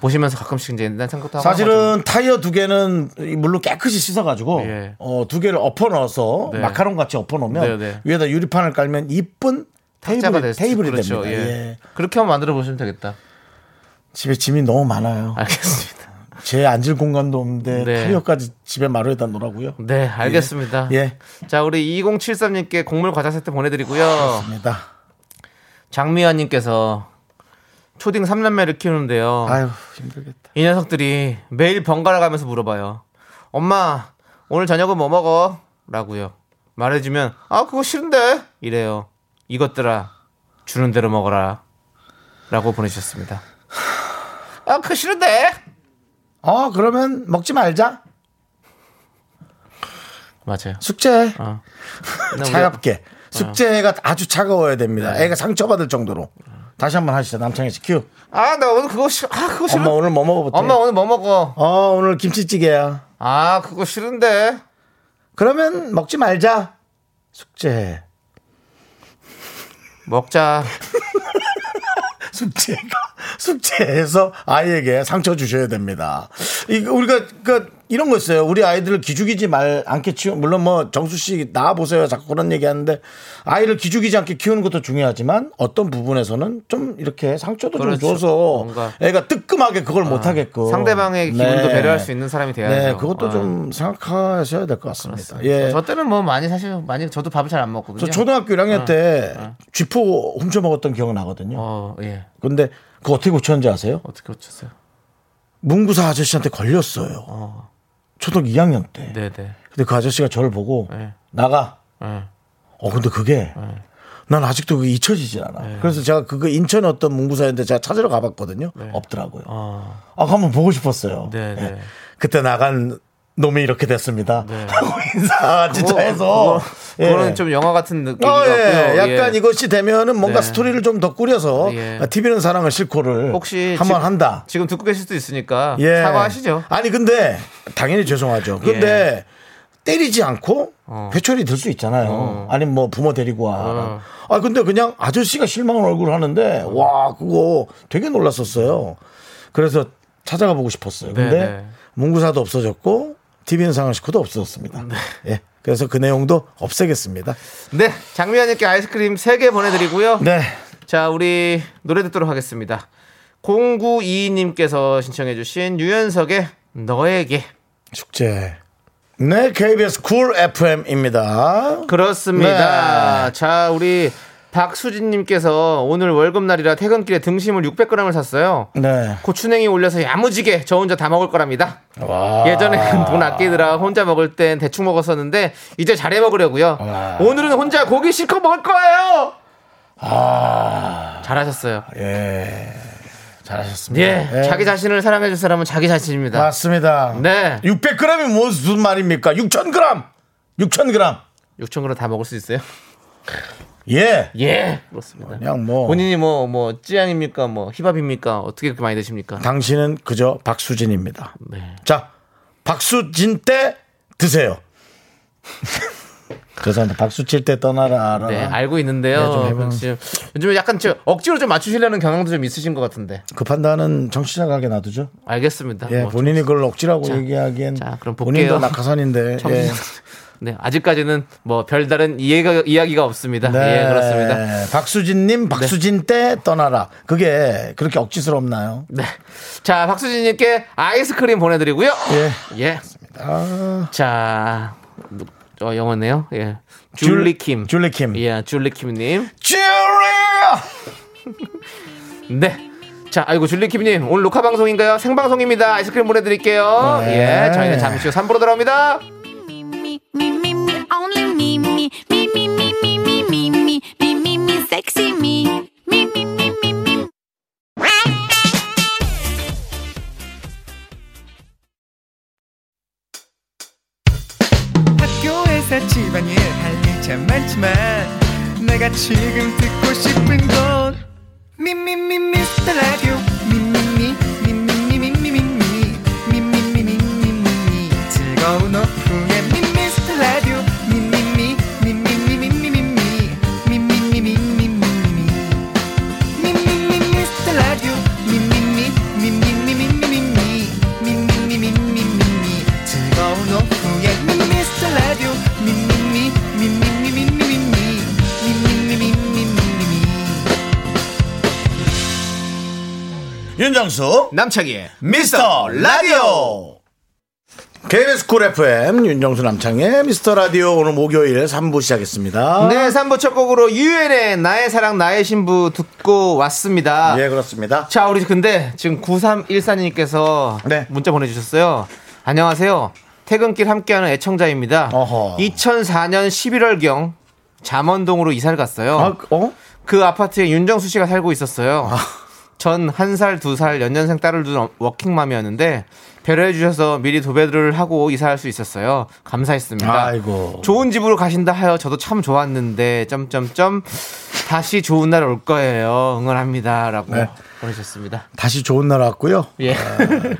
B: 보시면서 가끔씩 이제 옛날 생각도 하고.
A: 사실은 타이어 두 개는 이 물로 깨끗이 씻어가지고
B: 예.
A: 어, 두 개를 엎어 넣어서
B: 네.
A: 마카롱 같이 엎어 놓으면
B: 네, 네.
A: 위에다 유리판을 깔면 이쁜 테이블이,
B: 됐
A: 테이블이
B: 그렇죠.
A: 됩니다.
B: 예.
A: 예.
B: 그렇게 한번 만들어 보시면 되겠다.
A: 집에 짐이 너무 많아요.
B: 알겠습니다.
A: 제 앉을 공간도 없는데
B: 네.
A: 타이어까지 집에 마루에다 놓으라고요.
B: 네, 알겠습니다.
A: 예.
B: 자, 우리 2073님께 곡물 과자 세트 보내드리고요.
A: 입니다.
B: 장미아님께서 초딩 3남매를 키우는데요.
A: 아유 힘들겠다.
B: 이 녀석들이 매일 번갈아 가면서 물어봐요. 엄마, 오늘 저녁은 뭐 먹어? 라고요. 말해주면, 아, 그거 싫은데? 이래요. 이것들아, 주는 대로 먹어라. 라고 보내주셨습니다. 아, 그거 싫은데?
A: 어 그러면 먹지 말자.
B: 맞아요.
A: 숙제
B: 어.
A: 차갑게. 숙제가 아주 차가워야 됩니다. 애가 상처받을 정도로. 다시 한번 하시죠. 남창희 씨 큐.
B: 아, 나 오늘 그거 싫어. 아, 그거 싫어.
A: 엄마 오늘 뭐 먹어보자.
B: 엄마 오늘 뭐 먹어?
A: 어 오늘 김치찌개야.
B: 아, 그거 싫은데.
A: 그러면 먹지 말자. 숙제.
B: 먹자.
A: 숙제가 숙제에서 아이에게 상처 주셔야 됩니다. 이 우리가 그 이런 거 있어요. 우리 아이들을 기죽이지 말 않게 키우 물론 뭐 정수 씨 나와 보세요. 자꾸 그런 얘기하는데 아이를 기죽이지 않게 키우는 것도 중요하지만 어떤 부분에서는 좀 이렇게 상처도
B: 그렇죠.
A: 좀 줘서
B: 뭔가.
A: 애가 뜨끔하게 그걸 못 하게끔
B: 상대방의 기분도 배려할 수 있는 사람이 돼야죠.
A: 네, 그것도
B: 어.
A: 좀 생각하셔야 될 것 같습니다. 예.
B: 저 때는 뭐 많이 사실 많이 저도 밥을 잘 안 먹거든요.
A: 저 초등학교 1학년 때 쥐포 훔쳐 먹었던 기억은 나거든요.
B: 어, 예.
A: 근데 그거 어떻게 고쳤는지 아세요?
B: 어떻게 고쳤어요?
A: 문구사 아저씨한테 걸렸어요. 초등 2학년 때.
B: 네, 네.
A: 근데 그 아저씨가 저를 보고
B: 네.
A: 나가.
B: 네.
A: 어 근데 그게 난 아직도 그게 잊혀지질 않아. 그래서 제가 그거 인천에 어떤 문구사였는데 제가 찾으러 가봤거든요. 없더라고요.
B: 어.
A: 아 한번 보고 싶었어요.
B: 네, 네.
A: 그때 나간 놈이 이렇게 됐습니다.
B: 네.
A: 하고 인사 진짜 해서.
B: 그거, 그거는 좀 영화 같은 느낌이
A: 어,
B: 같고요.
A: 예. 약간
B: 예.
A: 이것이 되면은 뭔가
B: 네.
A: 스토리를 좀 더 꾸려서
B: 예.
A: TV는 사랑을 싣고를
B: 혹시
A: 한번
B: 지금-
A: 한다.
B: 지금 듣고 계실 수도 있으니까
A: 예.
B: 사과하시죠.
A: 아니 근데 당연히 죄송하죠. 근데 때리지 않고
B: 어.
A: 회초리 들 수 있잖아요.
B: 어.
A: 아니면 뭐 부모 데리고 와.
B: 어.
A: 아 근데 그냥 아저씨가 실망한 얼굴 하는데 와 그거 되게 놀랐었어요. 그래서 찾아가 보고 싶었어요. 근데
B: 네, 네.
A: 문구사도 없어졌고 TV는 상황식구도 없어졌습니다. 예. 그래서 그 내용도 없애겠습니다.
B: 네, 장미아님께 아이스크림 3개 보내드리고요.
A: 네.
B: 자, 우리 노래 듣도록 하겠습니다. 0922님께서 신청해주신 유연석의 너에게.
A: 축제. 네, KBS 쿨 FM입니다.
B: 그렇습니다.
A: 네.
B: 자, 우리 박수진님께서 오늘 월급날이라 퇴근길에 등심을 600g을 샀어요.
A: 네.
B: 고추냉이 올려서 야무지게 저 혼자 다 먹을 거랍니다.
A: 와.
B: 예전에는 돈 아끼느라 혼자 먹을 땐 대충 먹었었는데 이제 잘해 먹으려고요.
A: 와.
B: 오늘은 혼자 고기 실컷 먹을 거예요.
A: 아.
B: 잘하셨어요.
A: 예. 잘하셨습니다.
B: 예,
A: 예.
B: 자기 자신을 사랑해 줄 사람은 자기 자신입니다.
A: 맞습니다.
B: 네.
A: 600g이 무슨 말입니까? 6,000g! 6,000g!
B: 6천 그램 다 먹을 수 있어요?
A: 예.
B: 예, 그렇습니다.
A: 그냥 뭐.
B: 본인이 뭐, 뭐, 찌양입니까? 뭐, 힙합입니까? 어떻게 그렇게 많이 드십니까?
A: 당신은 그저 박수진입니다.
B: 네.
A: 자, 박수진 때 드세요. 죄송합니다. 박수 칠 때 떠나라.
B: 네, 알고
A: 네, 좀
B: 있는데요.
A: 해보면.
B: 지금 요즘에 약간 저 억지로 좀 맞추시려는 경향도 좀 있으신 것 같은데.
A: 그 판단은 정치자가게 놔두죠.
B: 알겠습니다.
A: 예,
B: 뭐
A: 본인이 그걸 억지라고
B: 자,
A: 얘기하기엔
B: 자, 그럼
A: 본인도. 낙하산인데.
B: 청-
A: 예.
B: 네, 아직까지는 뭐 별다른 이해가, 이야기가 없습니다.
A: 네.
B: 예, 그렇습니다.
A: 박수진님, 박수진 때 떠나라. 그게 그렇게 억지스럽나요?
B: 네. 자, 박수진님께 아이스크림 보내드리고요.
A: 예.
B: 예.
A: 아,
B: 자, 어, 영어네요. 예. 줄리킴.
A: 줄리킴.
B: 예, 줄리킴님.
A: 줄리야!
B: 네. 자, 아이고, 줄리킴님. 오늘 녹화 방송인가요? 생방송입니다. 아이스크림 보내드릴게요.
A: 네.
B: 예. 저희는 잠시 후 3부로 돌아옵니다.
C: me, me, me, me, me, only me, me, me, me, me, me, me, me, me, me, me, me, sexy me, me, me, me, me, me.
D: 학교에서 집안일 할 일 참 많지만 내가 지금 듣고 싶은 건 미미미 미스터 라디오
A: 윤정수,
B: 남창희의
A: 미스터 라디오! KBS 쿨 FM, 윤정수 남창희의 미스터 라디오 오늘 목요일 3부 시작했습니다.
B: 네, 3부 첫 곡으로 UN의 나의 사랑 나의 신부 듣고 왔습니다.
A: 예, 그렇습니다.
B: 자, 우리 근데 지금 9314님께서
A: 네.
B: 문자 보내주셨어요. 안녕하세요. 퇴근길 함께하는 애청자입니다.
A: 어허.
B: 2004년 11월경 잠원동으로 이사를 갔어요.
A: 아, 어?
B: 그 아파트에 윤정수 씨가 살고 있었어요. 전 한 살, 두 살 연년생 딸을 둔 워킹맘이었는데 배려해 주셔서 미리 도배를 하고 이사할 수 있었어요. 감사했습니다.
A: 아이고.
B: 좋은 집으로 가신다 하여 저도 참 좋았는데 점점점 다시 좋은 날 올 거예요. 응원합니다라고
A: 네.
B: 보내셨습니다.
A: 다시 좋은 날 왔고요.
B: 예.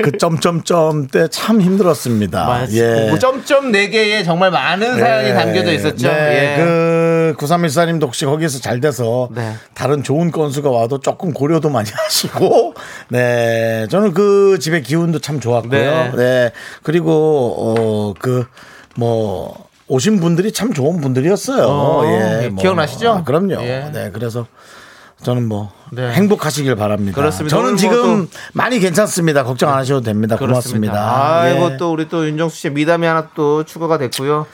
A: 그 점점점 때 참 힘들었습니다.
B: 맞-
A: 예.
B: 뭐 점점 네 개에 정말 많은 사연이
A: 네.
B: 담겨져 있었죠.
A: 네,
B: 예.
A: 그 9314님도 혹시 거기서 잘 돼서
B: 네.
A: 다른 좋은 건수가 와도 조금 고려도 많이 하시고 네 저는 그 집의 기운도 참 좋았고요.
B: 네.
A: 네, 그리고 어 그뭐 오신 분들이 참 좋은 분들이었어요.
B: 어,
A: 예,
B: 예, 기억나시죠?
A: 아, 그럼요.
B: 예.
A: 네, 그래서 저는 뭐
B: 네.
A: 행복하시길 바랍니다.
B: 그렇습니다.
A: 저는
B: 오늘
A: 지금
B: 뭐
A: 많이 괜찮습니다. 걱정 안 하셔도 됩니다.
B: 그렇습니다.
A: 고맙습니다.
B: 아이고
A: 예.
B: 또 우리 또 윤정수 씨의 미담이 하나 또 추가가 됐고요.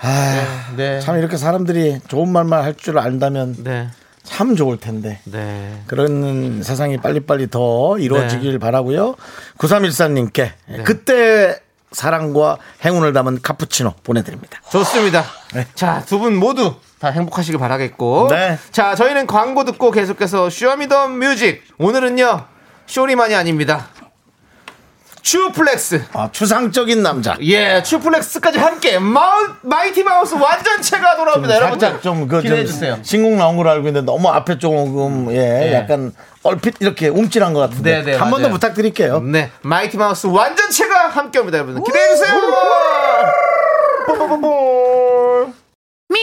A: 아,
B: 네.
A: 참 이렇게 사람들이 좋은 말만 할 줄 안다면
B: 네.
A: 참 좋을 텐데.
B: 네.
A: 그런 세상이 빨리빨리 더 이루어지길
B: 네.
A: 바라고요. 9314님께 그때 사랑과 행운을 담은 카푸치노 보내드립니다.
B: 좋습니다.
A: 네.
B: 자, 두 분 모두 다 행복하시길 바라겠고.
A: 네.
B: 자, 저희는 광고 듣고 계속해서 Show Me the Music. 오늘은요, 쇼리만이 아닙니다. 추플렉스.
A: 아, 추상적인 남자.
B: 예, 추플렉스까지 함께 마우, 마이티 마우스 완전체가 돌아옵니다. 여러분, 자,
A: 좀그
B: 기대해 주세요.
A: 신곡 나온 걸로 알고 있는데 너무 앞에 조금 예, 약간 얼핏 이렇게 움찔한 것 같은데
B: 네, 네,
A: 한 번 더. 부탁드릴게요.
B: 네, 마이티 마우스 완전체가 함께 옵니다, 여러분. 기대해 주세요.
C: Me,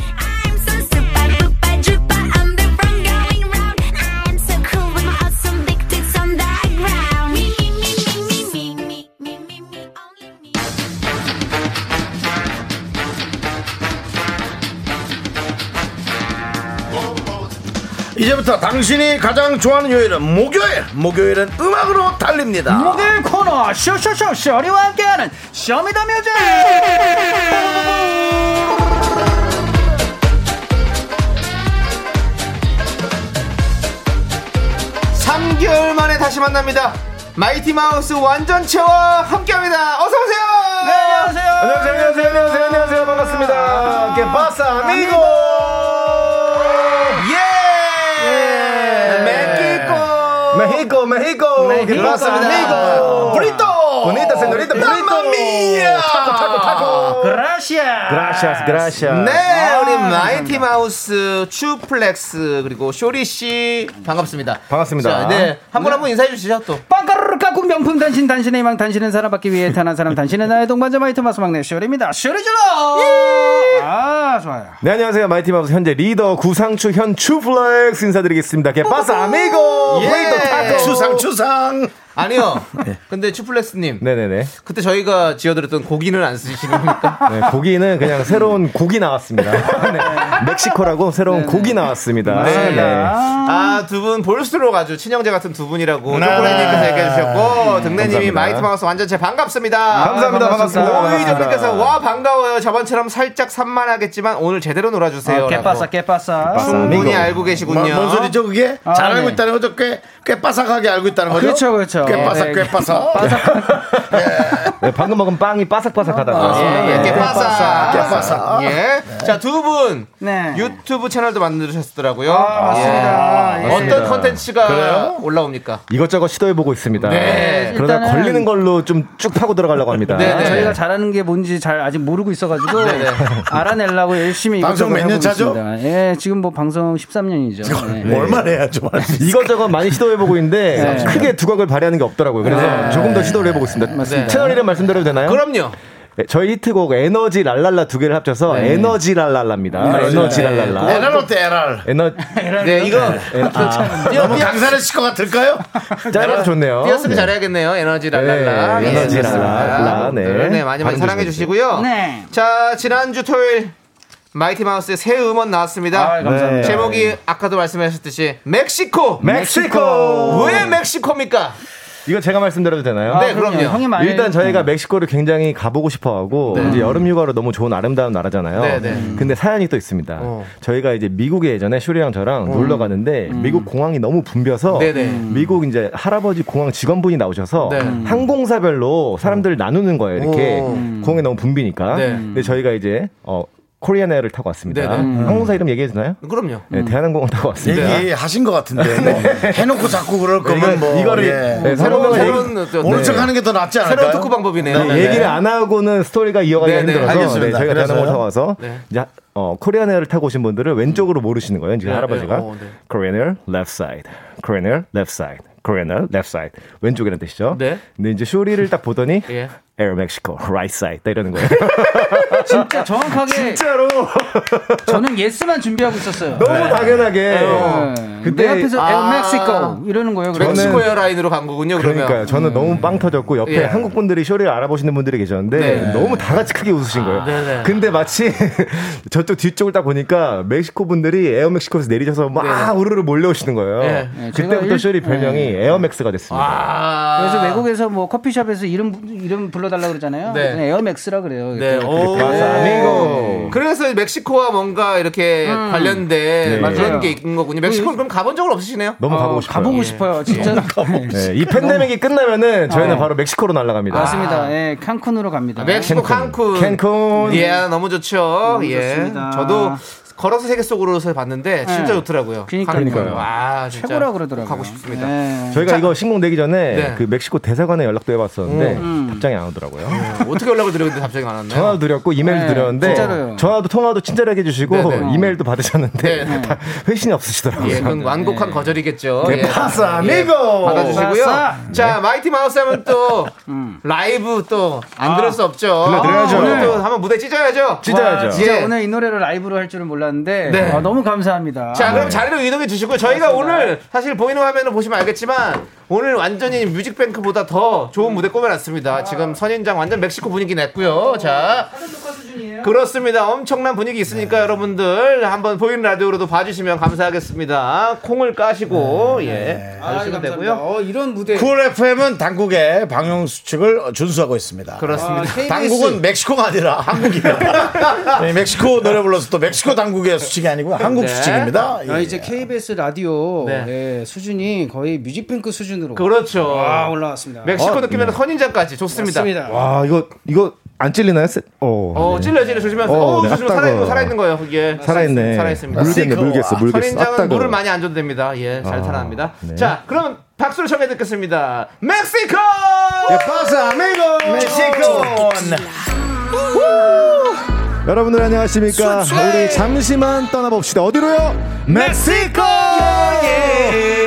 A: 이제부터 당신이 가장 좋아하는 요일은 목요일 목요일은 음악으로 달립니다
E: 목요일 코너 쇼쇼쇼 쇼리와 함께하는 쇼미더뮤직
B: 3개월 만에 다시 만납니다. 마이티 마우스 완전체와 함께합니다. 어서 오세요.
E: 네, 안녕하세요
F: 안녕하세요, 안녕하세요, 안녕하세요, 안녕하세요. 반갑습니다. Qué pasa
B: amigo. México. Qué
F: pasa amigo. Amigo.
A: 브리또
F: Bonita señorita, bonito.
A: Mamma mia
F: 타코, 타코, 타코.
E: Gracias
F: Gracias, gracias.
B: 네, 우리
E: 아,
B: 마이티 마우스 츄플렉스 그리고 쇼리 씨 반갑습니다.
F: 반갑습니다.
B: 자, 네, 한 분 한 분 인사해 주시죠 또.
E: 빵가루 를 깎고 명품 단신 단신의 희망 단신은 사랑받기 위해 태어난 사람 단신은 나의 동반자 마이티 마우스 막내 쇼리입니다 쇼리 질러 아 좋아요
F: 네, 안녕하세요. 마이티 마우스 현재 리더 구 상추 현 추플렉스 인사드리겠습니다. Qué pasa Amigo.
B: 예.
F: 브리또 타코.
A: 추상 추상
B: 아니요. 근데 츄플렉스님
F: 네네네.
B: 그때 저희가 지어드렸던 고기는 안 쓰시는 겁니까?
F: 네, 고기는 그냥 새로운 곡이 나왔습니다. 네, 멕시코라고 새로운 곡이 나왔습니다.
B: 네.
F: 네.
B: 아, 두 분 볼수록 아주 친형제 같은 두 분이라고
A: 네.
B: 초콜릿님께서 얘기해 주셨고, 등대님이
F: 감사합니다.
B: 마이티 마우스 완전체 반갑습니다.
F: 감사합니다. 반갑습니다.
B: 오이정님께서 와, 반가워요. 저번처럼 살짝 산만하겠지만 오늘 제대로 놀아주세요.
E: 아, qué pasa Qué pasa
B: 충분히
F: amigo.
B: 알고 계시군요.
A: 뭐, 뭔 소리죠 그게?
E: 아,
A: 잘 알고
E: 네.
A: 있다는 거죠? 꽤, 꽤 바삭하게 알고 있다는 거죠?
E: 그렇죠, 그렇죠.
A: 꽤 바삭
E: 네.
A: 꽤 바삭
F: 네, 방금 먹은 빵이 바삭바삭하다고.
B: 예, 예,
F: 네.
B: Qué
A: pasa. Qué pasa.
B: 예. 자, 두 분.
E: 네.
B: 유튜브 채널도 만드셨더라고요.
E: 아, 맞습니다.
B: 예.
E: 예.
B: 어떤 컨텐츠가
A: 그래요?
B: 올라옵니까?
F: 이것저것 시도해보고 있습니다.
B: 네.
F: 그러다 걸리는 걸로 좀 쭉 파고 들어가려고 합니다.
B: 네,
E: 아,
B: 네.
E: 저희가 잘하는 게 뭔지 잘 아직 모르고 있어가지고
B: 네, 네.
E: 알아내려고 열심히
A: 방송 몇년
E: 해보고
A: 찾죠?
E: 예, 지금 뭐 방송 13년이죠. 네.
A: 뭐 얼마나 해야 좀할수 있어
F: 이것저것 많이 시도해보고 있는데
E: 네.
F: 크게 두각을 발휘 하는 게 없더라고요. 그래서 조금 더 시도를 해보고 있습니다.
B: 맞습니다.
F: 채널 이름 말씀드려도 되나요?
B: 그럼요.
F: 네, 저희 히트곡 에너지 랄랄라 두 개를 합쳐서 에너지 랄랄라입니다. 에너지 랄랄라.
A: 에라로테 에랄
F: 에너
B: 네, 이거
A: 너무 강사르실 것 같을까요?
F: 짧아서 좋네요.
B: 띄었으면
F: 네.
B: 잘해야겠네요. 에너지 랄랄라.
F: 네,
B: 예,
F: 에너지. 랄랄라. 네.
B: 여러분들, 네, 많이 많이 사랑해. 주시고요.
E: 네.
B: 자, 지난주 토요일 마이티 마우스의 새 음원 나왔습니다.
E: 아, 감사합니다.
F: 네.
B: 제목이 아까도 말씀하셨듯이 멕시코.
F: 멕시코.
B: 왜 멕시코입니까?
F: 이거 제가 말씀드려도 되나요?
B: 네, 그럼요.
E: 형이 많이
F: 일단 저희가 멕시코를 굉장히 가보고 싶어하고
B: 네.
F: 이제 여름 휴가로 너무 좋은 아름다운 나라잖아요.
B: 네, 네.
F: 근데 사연이 또 있습니다.
B: 어.
F: 저희가 이제 미국에 예전에 슈리랑 저랑 놀러 가는데 미국 공항이 너무 붐벼서
B: 네, 네.
F: 미국 이제 할아버지 공항 직원분이 나오셔서
B: 네.
F: 항공사별로 사람들을 나누는 거예요. 이렇게
B: 오.
F: 공항이 너무 붐비니까.
B: 네.
F: 근데 저희가 이제 어 Korean Air를 타고 왔습니다.
B: 네, 네.
F: 항공사 이름 얘기해 주나요?
B: 그럼요.
F: 네, 대한항공을 타고 왔습니다.
A: 얘기하신 것 같은데 뭐 해놓고 자꾸 그럴 거면 뭐
F: 이거를
A: 예.
F: 네,
B: 새로운,
F: 새로운
A: 모른
B: 네.
A: 척 하는 게 더 낫지 않을까요?
B: 새로운 토크 방법이네요.
F: 네, 얘기를 안 하고는 스토리가 이어가기가
B: 네, 네,
F: 힘들어서
A: 알겠습니다.
F: 네, 저희가
A: 그래서요?
F: 대한항공 타고 와서
B: 네.
F: 이제
G: 어, Korean Air를 타고 오신 분들은 왼쪽으로 모시는 거예요. 지금
B: 네,
G: 할아버지가.
B: 네, 어, 네.
G: Korean Air left side. Korean Air left side. Korean Air left side. 왼쪽이라는 뜻이죠.
B: 네.
G: 근데 이제 쇼리를 딱 보더니
B: 예.
G: Air Mexico right side. 딱 이러는 거예요.
E: 진짜 정확하게
G: 진짜로.
E: 저는 yes만 준비하고 있었어요.
G: 너무 당연하게.
E: 네.
G: 그때
E: 내 앞에서
B: 아.
E: Air Mexico 이러는 거예요. 그러면.
B: 멕시코 airline으로 간 거군요. 그러면.
G: 그러니까요. 저는 너무 빵 터졌고 옆에
B: 예.
G: 한국 분들이 쇼리를 알아보시는 분들이 계셨는데
B: 네.
G: 너무 다 같이 크게 웃으신 거예요.
B: 네네.
G: 근데 마치 저쪽 뒤쪽을 딱 보니까 멕시코 분들이 Air Mexico에서 내리셔서 막
B: 네네.
G: 우르르 몰려오시는 거예요.
B: 네.
E: 네, 제가
G: 그때부터
E: 일-
G: 쇼리 별명이 에어맥스가 됐습니다.
B: 아.
E: 그래서 외국에서 뭐 커피숍에서 이름 이름 불러달라 그러잖아요.
B: 네.
E: 에어맥스라 그래요.
B: 네. 오.
G: 아미고.
B: 그래서 멕시코와 뭔가 이렇게 관련된
G: 네.
B: 그런. 게 있는 거군요. 멕시코는 그럼 가본 적은 없으시네요?
G: 너무
E: 어,
G: 가보고 싶어요.
E: 가보고 싶어요. 진짜.
G: 네, 이 팬데믹이 끝나면은 저희는
E: 어.
G: 바로 멕시코로 날아갑니다.
E: 맞습니다. 예, 칸쿤으로 갑니다.
B: 멕시코 칸쿤.
G: 캔쿤.
B: 예, 너무 좋죠. 예.
E: 좋습니다.
B: 저도 걸어서 세계 속으로서 봤는데 진짜
E: 네.
B: 좋더라고요.
E: 그러니까요.
B: 와, 진짜
E: 최고라 그러더라고요.
B: 가고 싶습니다.
E: 네.
G: 저희가 이거 신곡 내기 전에
B: 네.
G: 그 멕시코 대사관에 연락도 해봤었는데
E: 음.
G: 답장이 안 오더라고요.
B: 어떻게 연락을 드렸는데 답장이 안 왔나요?
G: 전화도 드렸고 이메일도
E: 네,
G: 드렸는데
E: 진짜로요.
G: 전화도 통화도 친절하게 해주시고
B: 네네.
G: 이메일도 받으셨는데
B: 네.
G: 다 회신이 없으시더라고요.
B: 예, 그건 완곡한 거절이겠죠.
G: 네,
B: 예.
G: Pasa,
B: 예,
G: amigo.
B: 받아주시고요.
E: Pasa.
B: 자, 마이티 마우스 하면 또 라이브 또 안 들을 수 없죠.
G: 들려드려야죠.
B: 오늘 또 한번 무대 찢어야죠.
G: 찢어야죠.
E: 와, 진짜
B: 예.
E: 오늘 이 노래를 라이브로 할 줄은 몰랐는데
B: 네.
E: 아, 너무 감사합니다.
B: 자, 그럼 자리로 이동해 주시고 저희가 오늘 사실 보이는 화면을 보시면 알겠지만 오늘 완전히 뮤직뱅크보다 더 좋은 무대 꾸며놨습니다. 지금 선인장 완전 멕시코 분위기 냈고요. 자, 그렇습니다. 엄청난 분위기 있으니까 여러분들 한번 보이는 라디오로도 봐주시면 감사하겠습니다. 콩을 까시고 예 봐주시면 되고요.
E: 어, 이런 무대.
A: 쿨 FM은 당국의 방역 수칙을 준수하고 있습니다.
B: 그렇습니다.
E: KBS.
A: 당국은 멕시코가 아니라 한국입니다. 네, 멕시코 노래 불러서 또 멕시코 당국의 수칙이 아니고 한국
B: 네.
A: 수칙입니다.
E: 아,
A: 예.
E: 이제 KBS 라디오
B: 네.
E: 예, 수준이 거의 뮤직뱅크 수준 으로
B: 그렇죠.
E: 아, 올라왔습니다.
B: 멕시코
G: 어,
B: 느낌에는 선인장까지 좋습니다.
E: 맞습니다.
G: 와 이거 이거 안 찔리나요? 세- 어.
B: 어, 찔러 찔러 조심하세요.
G: 어,
B: 어,
G: 네,
B: 조심. 살아있는 거 살아있는 거예요. 예.
G: 살아있네.
B: 살아있습니다.
G: 물겠네, 물겠어, 물겠어.
B: 선인장은. 물을 많이 안 줘도 됩니다. 예, 잘 살아납니다.
G: 네.
B: 자, 그러면 박수를 청해 듣겠습니다. 멕시코!
A: Pasa amigo 멕시코.
G: 여러분들 안녕하십니까? 우리 잠시만 떠나봅시다. 어디로요? 멕시코! Come on!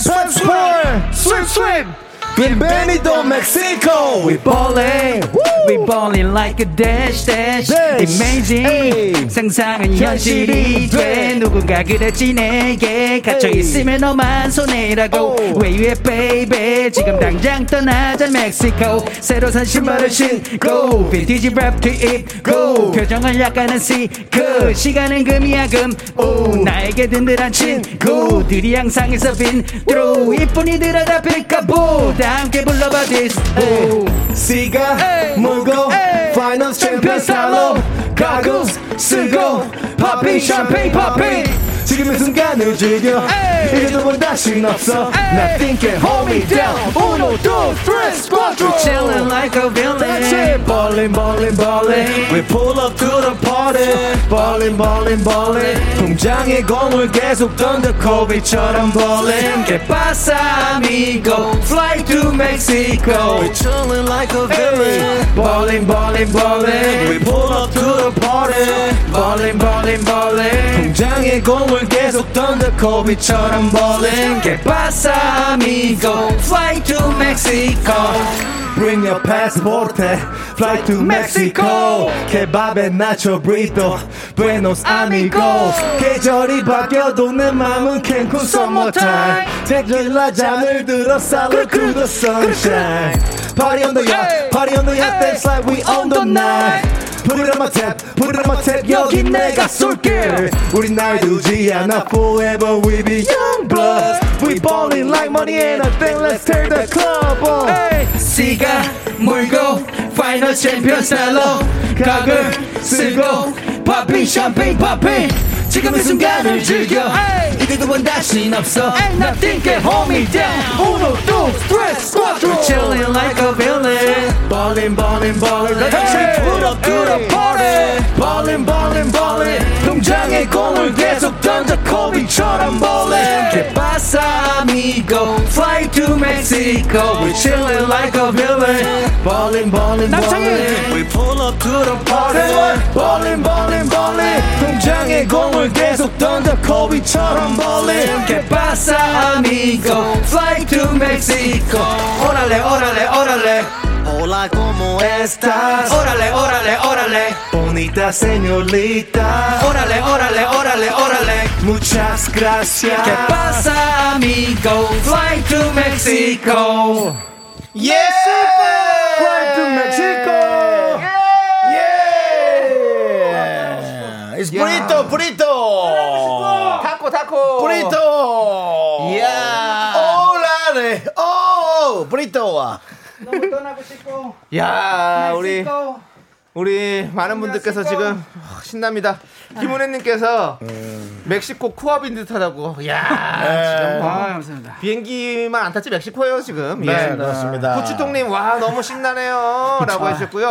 G: Swim, swim!
E: swim. swim.
G: Bienvenido Mexico!
E: We ballin', we ballin' like a dash dash.
G: Dash.
E: Amazing.
G: Hey.
E: 상상은 현실이 돼. 누군가 그랬지 내게 갇혀 있으면 너만 손해라고. Where you at, baby? 지금 당장 떠나자 멕시코. 새로 산 신발을 신고 빈티지 랩도 입고 표정을 약간은 시크 시간은 금이야 금. 오 나에게 든든한 친구들이 항상 있어 빈 through 이쁜이들아 다 피카보 다 함께 불러봐 this. 오.
G: 씨가. 물고
E: 에이.
G: 파이널 챔피언 살로 가구 쓰고 파핑 샴페인 파핑 지금 이 순간을 즐겨
E: 에이.
G: 이제 두번 다신 없어
E: 에이.
G: Nothing can hold me down Uno, two, three, squadron
E: Chillin' like a
G: That's
E: villain.
G: it Ballin', ballin', ballin' We pull up to the party Ballin', ballin', ballin' 통장에 공을 계속 던져 코비처럼 ballin' Que pasa amigo Fly to Mexico We chillin' like a villain Ballin', ballin', ballin' We pull up to the party Ballin', ballin', ballin' 통장에 공을 계속 던져 코비처럼 ballin' Que pasa amigo Fly to Mexico Bring your passport, fly to Mexico. 케밥에 나초 브리또, Buenos Amigos. 계절이 바뀌어도 내 맘은 캔쿤 summertime. 테킬라 잔을 들어 salute to the sunshine. Party on the yacht, party on the yacht, dance like we own the night. Put it on my tap, put it on my tap, 여기 내가 쏠게. 우리 날 두지 않아, forever we be young bloods. We ballin' like money and I think let's tear the club on.
E: 씨가 물고 파이널 챔피언 스타일로 각을 쓰고 파핑 샴페인 파핑 지금 이 순간을 즐겨 이제 두번 다신 없어 Nothing can hold me down Uno, two, three, squadron Chillin' like a villain
G: Ballin', ballin', ballin', let's
E: Hey.
G: put up to the party. Ballin', ballin', ballin', 통장에 공을 계속 던져 코비처럼 ballin'. Que pasa, amigo?
E: amigo Fly to Mexico We're chilling like a villain Ballin' ballin' ballin' We pull up to the party Ballin' ballin' ballin' 동장에 공을 계속 던져 코비처럼 ballin' Que pasa amigo Fly to Mexico Órale órale órale
G: Hola, ¿cómo estás?
E: Órale órale órale
G: Bonita señorita.
E: Órale órale órale órale
G: Muchas gracias.
E: ¿Qué pasa, amigo? Fly to Mexico.
A: Yes! It's burrito, burrito!
B: 타코 타코.
A: burrito!
B: 이야.
A: 올라래! 오! burrito!
E: 너무 떠나고 싶고.
B: 야 우리 우리 많은 분들께서 지금 신납니다. 김은혜님께서 멕시코 코앞인 듯하다고. 야 진짜 뭐
E: 아, 감사합니다.
B: 비행기만 안 탔지 멕시코예요 지금.
A: 네,
B: 예.
A: 그렇습니다.
B: 구추통님 와 너무 신나네요라고.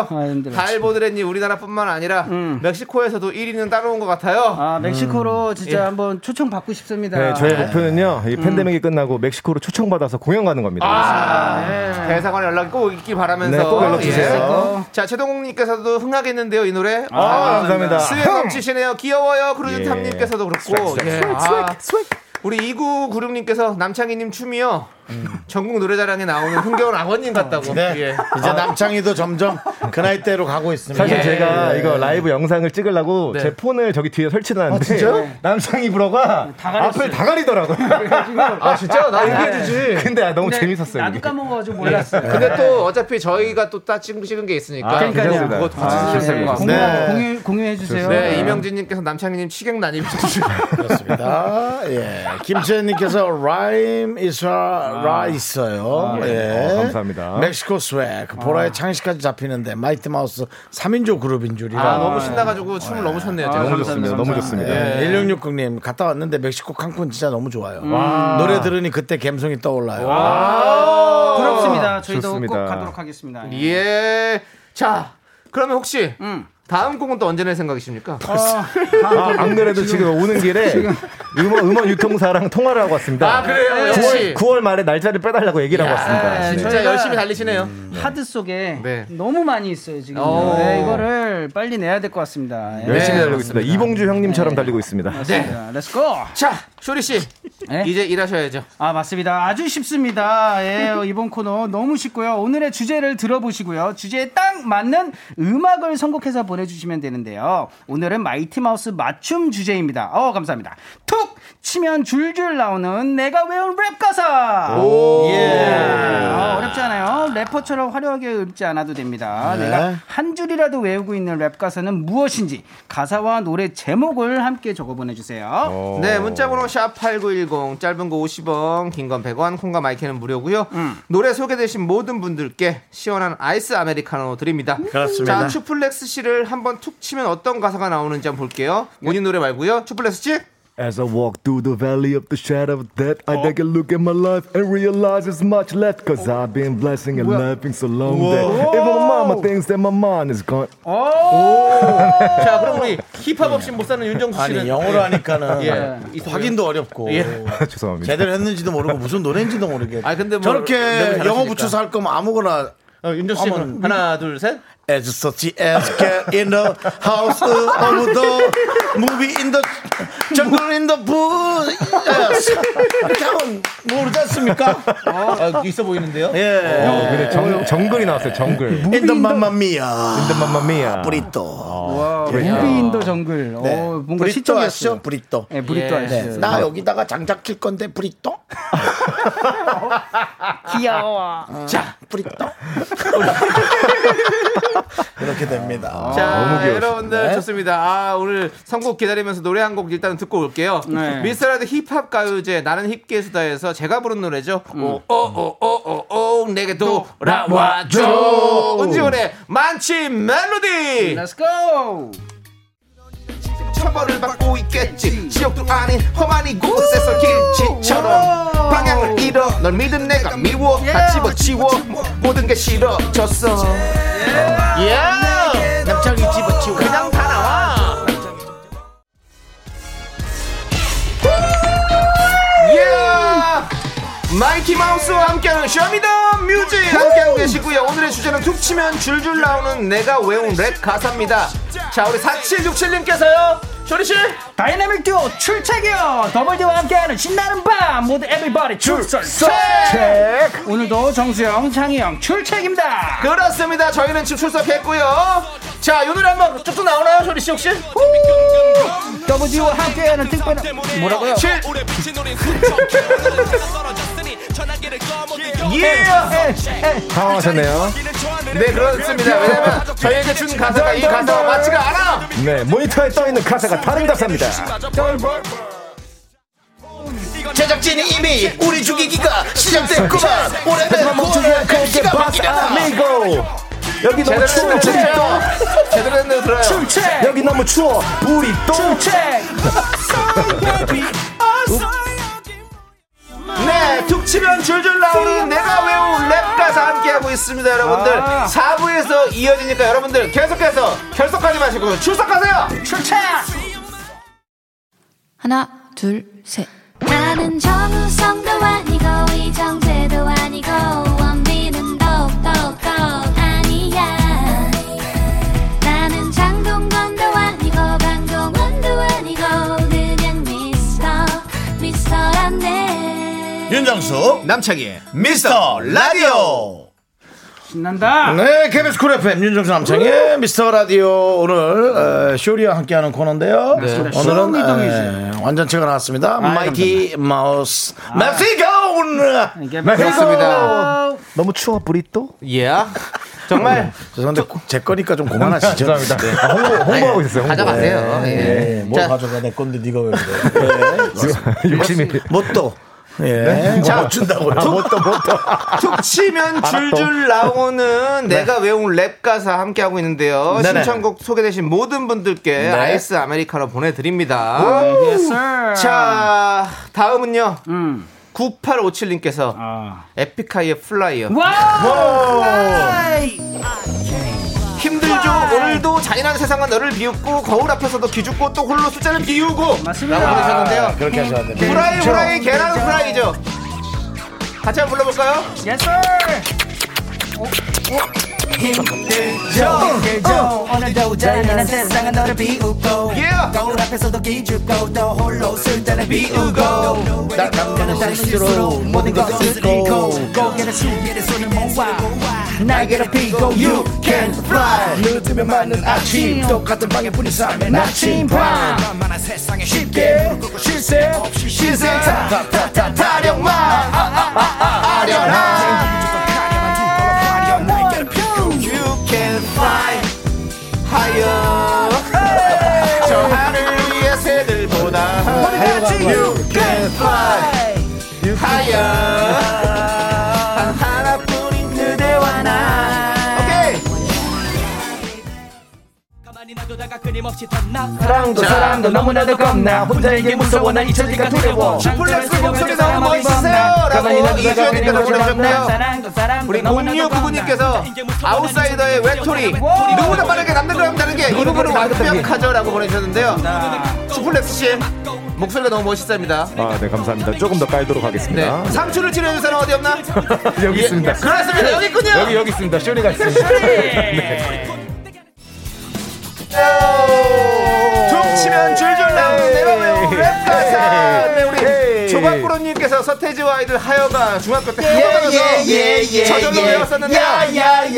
E: 아, 힘들어.
B: 달보드레님 우리나라뿐만 아니라 멕시코에서도 1위는 따라온 것 같아요.
E: 아, 멕시코로 진짜
B: 예.
E: 한번 초청 받고 싶습니다.
F: 네, 저의 목표는요. 이 팬데믹이 끝나고 멕시코로 초청 받아서 공연 가는 겁니다.
B: 아, 대사관 연락이 꼭 있길 바라면서
F: 네, 꼭 연락 주세요.
B: 예. 자 최동욱님께서도 흥하겠는데요 이 노래.
F: 아, 감사합니다.
B: 수행 넘치시네요. 귀여워요. 크루즈탑님께서도 그렇고. 예. 아, 우리 2996님께서 남창희님 춤이요. 전국 노래자랑에 나오는 흥겨운 아버님 같다고.
A: 네.
B: 예.
A: 이제 남창희도 점점 그 나이대로 가고 있습니다.
F: 사실
B: 예.
F: 제가 이거 라이브 영상을 찍으려고
B: 네.
F: 제 폰을 저기 뒤에 설치해놨는데
A: 진짜요?
F: 남창희 불어가 앞에 다 가리더라고요.
B: 아 진짜 나 얘기해주지.
F: 근데 아, 너무
E: 근데
F: 재밌었어요.
E: 나도. 까먹어가지고 몰랐어요.
B: 근데 또 어차피 저희가 또 따 찍은 찍은 게 있으니까.
F: 아,
E: 그러니까요.
B: 그거 같이
E: 아,
B: 쓰셔도 될것
E: 공유,
B: 같습니다.
A: 네.
E: 공유, 공유해 주세요.
B: 네, 이명진님께서 남창희님 치객 난입해주시고.
A: 그렇습니다. 예. 김채연님께서 rhyme is a rice요. 예.
F: 어, 감사합니다.
A: 멕시코 스웩. 보라의 창시까지 잡히는데 마이트 마우스 3인조 그룹인 줄이라.
B: 아, 너무 신나가지고 춤을 너무 췄네요. 제가.
F: 너무 좋습니다. 너무 좋습니다.
A: 예. 1660님 갔다 왔는데 멕시코 칸쿤 진짜 너무 좋아요. 노래 들으니 그때 감성이 떠올라요.
E: 부럽습니다. 저희도
F: 좋습니다.
E: 꼭 가도록 하겠습니다.
B: 예. 자, 그러면 혹시
E: 음.
B: 다음 곡은 또 언제 낼 생각이십니까?
F: 아, 안 그래도 지금 오는 길에 음원, 음원 유통사랑 통화를 하고 왔습니다.
B: 아, 그래요? 역시.
F: 9월, 9월 말에 날짜를 빼달라고 얘기를 하고 왔습니다.
E: 네,
B: 진짜 열심히 달리시네요.
E: 하드 속에
B: 네.
E: 너무 많이 있어요 지금.
B: 오.
E: 네, 이거를 빨리 내야 될 것 같습니다. 예.
F: 열심히
B: 네,
F: 달리고 있습니다. 이봉주 형님처럼 달리고 있습니다.
E: 맞습니다. Let's go.
B: 자, 쇼리 씨.
E: 네?
B: 이제 일하셔야죠.
E: 아 맞습니다. 아주 쉽습니다. 예, 이번 코너 너무 쉽고요. 오늘의 주제를 들어보시고요. 주제에 딱 맞는 음악을 선곡해서 보내 주시면 되는데요. 오늘은 마이티 마우스 맞춤 주제입니다. 어 감사합니다. 툭 치면 줄줄 나오는 내가 외운 랩 가사. 예. 어, 어렵지 않아요. 래퍼처럼 화려하게 읊지 않아도 됩니다.
A: 네.
E: 내가 한 줄이라도 외우고 있는 랩 가사는 무엇인지 가사와 노래 제목을 함께 적어 보내 주세요.
B: 네, 문자 번호 샵8910, 짧은 거 50원, 긴 건 100원, 콩과 마이케이는 무료고요 노래 소개되신 모든 분들께 시원한 아이스 아메리카노 드립니다.
A: 그렇습니다.
B: 자, 추플렉스 씨를 한번 툭 치면 어떤 가사가 나오는지 한번 볼게요. 본인 노래 말고요. 추플렉스 씨.
F: As I walk through the valley of the shadow of death, I take a look at my life and realize there's much left. Cause I've been blessing and laughing so long that even my mama thinks that my mind is gone.
B: 자, 그럼 우리 힙합 없이 못 사는 윤정수 씨는
A: 아니 영어로 하니까는
B: 예, 있어요.
A: 확인도 어렵고
B: 예.
F: 죄송합니다.
A: 제대로 했는지도 모르고 무슨 노래인지도 모르게
B: 아니, 근데 뭐
A: 저렇게
B: 잘하시니까.
A: 영어 붙여서 할 거면 아무거나
B: 어, 윤정수 씨
A: 한번
B: 하나, 둘, 셋.
A: As such as get in the house of the movie in the jungle in the bush yes. 이렇게 하면 모르지 않습니까?
B: 아, 있어 보이는데요?
A: 예.
F: 어, 근데 정, 정글이 나왔어요, 정글.
A: In the mamma mia
F: 근데 맘마미야.
A: 브리또
E: 와, 무비인도 정글. 어, 뭔가
A: 브리또. 아시죠? 브리또
E: 네, 브리또
B: 예.
E: 아시죠?
A: 네. 나 여기다가 장작 킬 건데 브리또
E: 귀여워.
B: 자,
A: 브리또 이렇게 됩니다
B: 자,
F: 너무 귀여우시네.
B: 여러분들
A: 네.
B: 좋습니다. 아, 오늘 선곡 기다리면서 노래 한 곡 일단 듣고 올게요.
E: 네.
B: 미스터 라디오 힙합 가요제 나는 힙계 수다에서 제가 부른 노래죠.
E: 음.
B: 오오오오오 오 내게 돌아와줘. 은지원의 만취 멜로디.
E: Let's go.
B: 처벌을 받고 있겠지. 지옥도 아닌 험한 이곳에서 길치처럼 방향을 잃어. 널 믿은 내가 미워. 다 집어치워. 모든 게 싫어졌어. 예.
A: 남창희 집어치워
B: 그냥 다 나와. 예! 마이티 마우스와 함께하는 Show me the music 함께하고 계시고요. 오늘의 주제는 툭 치면 줄줄 나오는 내가 외운 랩 가사입니다. 자, 우리 4767님께서요. 쇼리 씨.
E: 다이나믹 듀오 출첵이요 더블디와 함께하는 신나는 밤 모두 everybody 출석 오늘도 정수 형 창희 형 출첵입니다
B: 그렇습니다. 저희는 지금 출석했고요. 자, 이 노래 한번 쭉쭉 나오나요, 쇼리 씨 혹시?
E: 더블디와 함께하는 특별한 뭐라고요?
B: 칠. 예!
F: 당황하셨네요.
B: 네, 그렇습니다. 왜냐면 저희에게 준 가사가 이 가사와 맞지가 않아.
F: 네, 모니터에 떠 있는 가사가 다른 가사입니다.
A: 제작진이 이미 우리 죽이기가 시작됐구만. 올해는 고해 기가 막히다.
F: 아미고 여기 너무 추워
B: 제대로 했네, 진짜. 제대로 했네, 들어요.
F: 여기 너무 추워 불이 또
E: 출첵
B: 네, 툭 치면 줄줄 나오는 내가 외운 랩 가사 함께하고 있습니다, 여러분들.
E: 아.
B: 4부에서 이어지니까 여러분들 계속해서 결석하지 마시고 출석하세요!
E: 출첵
H: 하나, 둘, 셋.
C: 나는 정우성도 아니고 이정재도 아니고
A: 윤정수
B: 남창희의
A: 미스터 라디오.
E: 신난다
A: 네, KBS 쿨 FM 윤정수 남창희의 미스터 라디오 오늘 에, 쇼리와 함께하는 코너인데요. 오늘은
E: Show me the music.
A: 에, 완전체가 나왔습니다.
E: 아,
A: 마이티 마우스 멕시코.
E: 이게
B: 그렇습니다.
F: 너무 추워 불이 또
B: 예. 정말
A: 죄송한데 제 거니까 좀 그만하시죠.
F: 죄송합니다. 아, 홍보, 홍보 하고 있었어요. 홍보.
B: 가져가세요. 예.
A: 네, 뭘
B: 자,
A: 가져가 내 건데 네가 왜 그래?
F: 욕심이
A: 뭣도 예,
B: 자,
A: 못 준다고요.
F: 못도 못도
B: 툭 치면 줄줄 나오는 내가 외운 랩 가사 함께 하고 있는데요.
A: 네네.
B: 신청곡 소개되신 모든 분들께 아이스 아메리카노 보내드립니다.
E: Yes, sir.
B: 자, 다음은요.
E: 음.
B: 9857님께서
E: 아.
B: 에픽하이의
E: Fly요. Wow
B: 힘들죠. 오늘도 잔인한 세상은 너를 비웃고 거울 앞에서도 기죽고 또 홀로 숫자를 비우고
E: 맞습니다.
B: 라고 보내셨는데요.
A: 그렇게 하셔야 돼요.
B: 후라이 후라이 계란 후라이죠. 같이 한번 불러볼까요?
E: Yes, sir. 힘들죠 오늘도 잔인한 세상은 너를 비웃고
B: Yeah.
E: 거울 앞에서도 기죽고 또 홀로 쓸데를 비우고 나는 달릴수록 모든 것을 잃고 고개를 숙이는 손을 모아 날개를 피고 You can fly
A: 늦으면 맞는 아침 똑같은 방에 뿌리 싸면
E: 나침반
A: 쉽게 쉴새 없이 시세 타타타 타령만 아련한
B: higher. 저 하늘 위의 새들보다
E: 사랑도 사람도 너무나도 겁나. 혼자인 게 무서워. 난 잊혀질까 두려워.
B: 슈플렉스 목소리 너무 멋있으세요. 라고 이주연님께서 보내주셨고요. 우리
E: 너무나도 겁나.
B: 0699님께서 아웃사이더의 외톨이 누구보다 빠르게 남들과는 다르게 이 부분은 완벽하죠 라고 보내주셨는데요. 슈플렉스 씨 목소리가 너무 멋있습니다.
F: 아, 네, 감사합니다. 조금 더 깔도록 하겠습니다.
B: 네. 상추를 치료해줄 사람 어디 없나?
F: 여기 있습니다.
B: 그렇습니다. 여기 있군요.
F: 여기 여기 있습니다. 쇼리가 있습니다.
B: 툭 치면 줄줄 나오는 내가 외운 랩 가사 네, 우리. 조박구로님께서 서태지와 아이들 하여가 중학교 때
A: 예,
B: 학원 가서 저절로 외웠었는데요.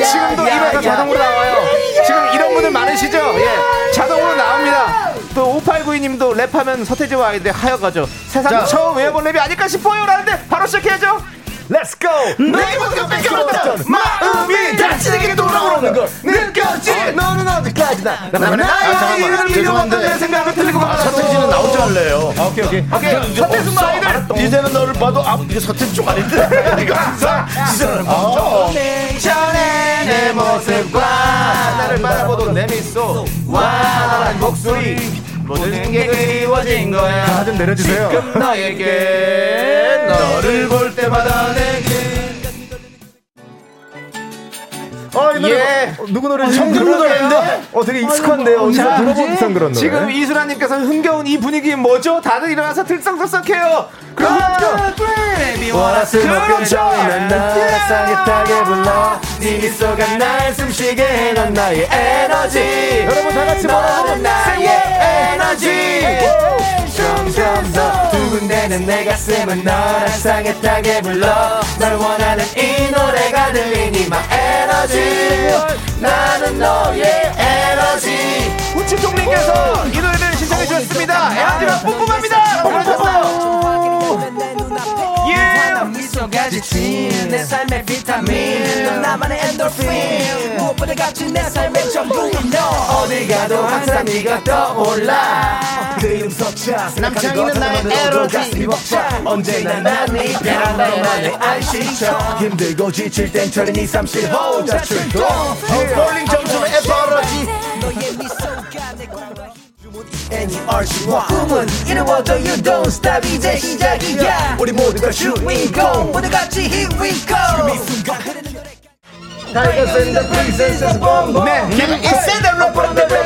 B: 지금도 입에서 자동으로 나와요. 지금 이런 분들 많으시죠? 예 자동으로 나옵니다. 또 5892님도 랩하면 서태지와 아이들 하여가죠. 세상 처음 외워본 랩이 아닐까 싶어요. 라는데 바로 시작해야죠
F: Let's go.
B: 내가 뺏겨왔던 마음이 다치게 돌아오는 걸 느꼈지 너는 어디까지 나. 나는 아이의 이름을 잃어버렸던 내 생각을 틀리고
A: 서태지 는 나오지 않래요.
F: 아, 오케이, 오케이.
B: 오케이. 서태지 아이들
A: 이제는 너를 봐도 아 이게 서태지 쪽 아닌데. 이거 항상 이제는 멈춰.
B: 전에 내 모습과 나를 바라보던 내 미소. 완한 목소리 모든 게 그리워진 거야
F: 하나 좀 내려주세요.
B: 지금 너에게 너를 볼 때마다 내
F: 아, 이 노래
B: 예.
F: 어, 누구 노래지?
A: 성준 노래인데?
F: 어, 되게 익숙한데요. 어디서
B: 자,
F: 들어본 그런 노래.
B: 지금 이수라님께서 흥겨운 이 분위기 뭐죠? 다들 일어나서 들썩들썩해요.
G: 숨쉬게 해넌 나의 에너지
F: 여러분 다 같이 뭐라고?
G: 나의 에너지 점점 더 두근대는 내 가슴은 너를 상긋하게 불러 널 원하는 이 노래가 들리니 my 에너지 나는 너의 에너지
B: 우치통님께서 이 노래를 신청해 주셨습니다. 에너지가 뿜뿜합니다. 예.
G: 미소가 지친 내 삶의 비타민. 넌 나만의 엔돌핀. 무엇보다 값진 내 삶의 전부인 너 어딜 가도 항상 네가 떠올라? 그 이름 석자
B: 남창희는 나의
G: 벅차. 언제나 난네 편한 너만의 안식처 힘들고 지칠 땐 철인 2, 3, 7 호자 출동.
B: 볼링 점수의 에버러지.
G: 너의 미소가 내 꿈과 Any RC와 꿈은 이루어져 You don't stop. 이제 시작이야 우리 모두가 주인공 모두 같이 Here we go. 지금 이 순간 흐르는 노래 Tigers and the princesses bomb
B: 네, 김이세델로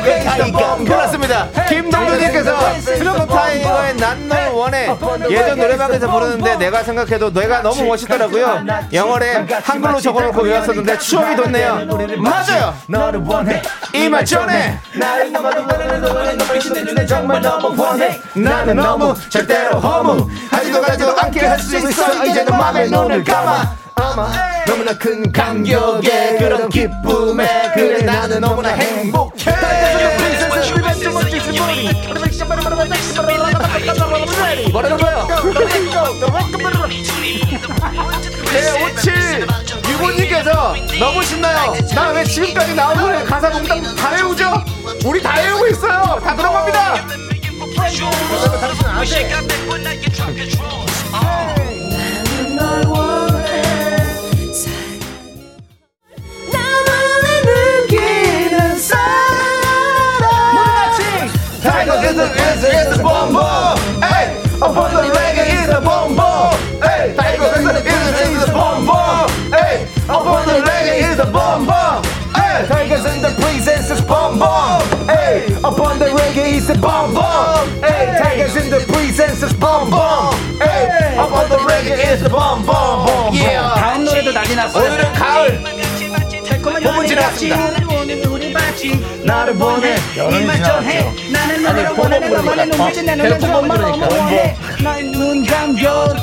B: 네, 그렇습니다. 김동준님께서 슬로우 타이거의 난널 원해 예전 노래방에서 부르는데 내가 생각해도 내가 너무 멋있더라고요. 영어에 한글로 적어놓고 외웠었는데 추억이 돋네요. 맞아요.
G: 너를 원해.
B: 이말 전에
G: 나를 너무도 원하는 너를 너무 신내주네 정말 너무 원해.
B: 나는 너무 절대로 허무. 하지도 가지도 않게 할 수 있어. 이제는 맘에 눈을 감아
G: 너무나 큰 감격에 그런 기쁨에 그래 나는 너무나 행복해
B: 뭐라고요? 네, 57 유고님께서 너무 신나요. 나 왜 지금까지 나온 노래 가사 몽땅 다 외우죠? 우리 다 외우고 있어요. 다 들어갑니다.
G: Tiger is the is the is the bomb bomb. Hey, upon the reggae is the bomb bomb. Hey, Tiger is the is the is the bomb bomb. Hey, upon the reggae is the bomb bomb. Hey, Tigers and the princess is bomb bomb. Hey, upon the reggae is the bomb bomb. Hey, Tigers and the princess is bomb bomb. Hey, upon the reggae is the bomb bomb bomb.
B: Yeah.
E: 다음 노래도 난리 났어요.
B: 오늘은 가을. 봄은 지났습니다.
G: 나를 보내
E: 이말 전해 나는 너를 원하는 너만의 눈빛이 내 눈에 너무 원해 난눈 감겨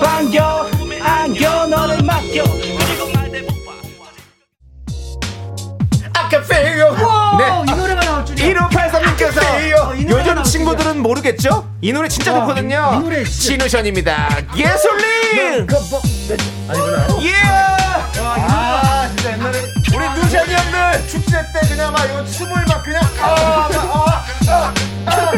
E: 반겨 안겨 너를 맡겨
B: I can feel you. 네.
E: 이 노래가 나올 줄이야
B: 1583님께서
E: 이 노래가
B: 요즘. 친구들은 모르겠죠? 이 노래 진짜 좋거든요.
E: 이 노래 진짜-
B: 신우션입니다. 예술님! 예! 아, 진짜 옛날에 우리 누션이 형들 축제 때 그냥 막 이거 춤을 막 그냥 아, 막, 아, 아, 아,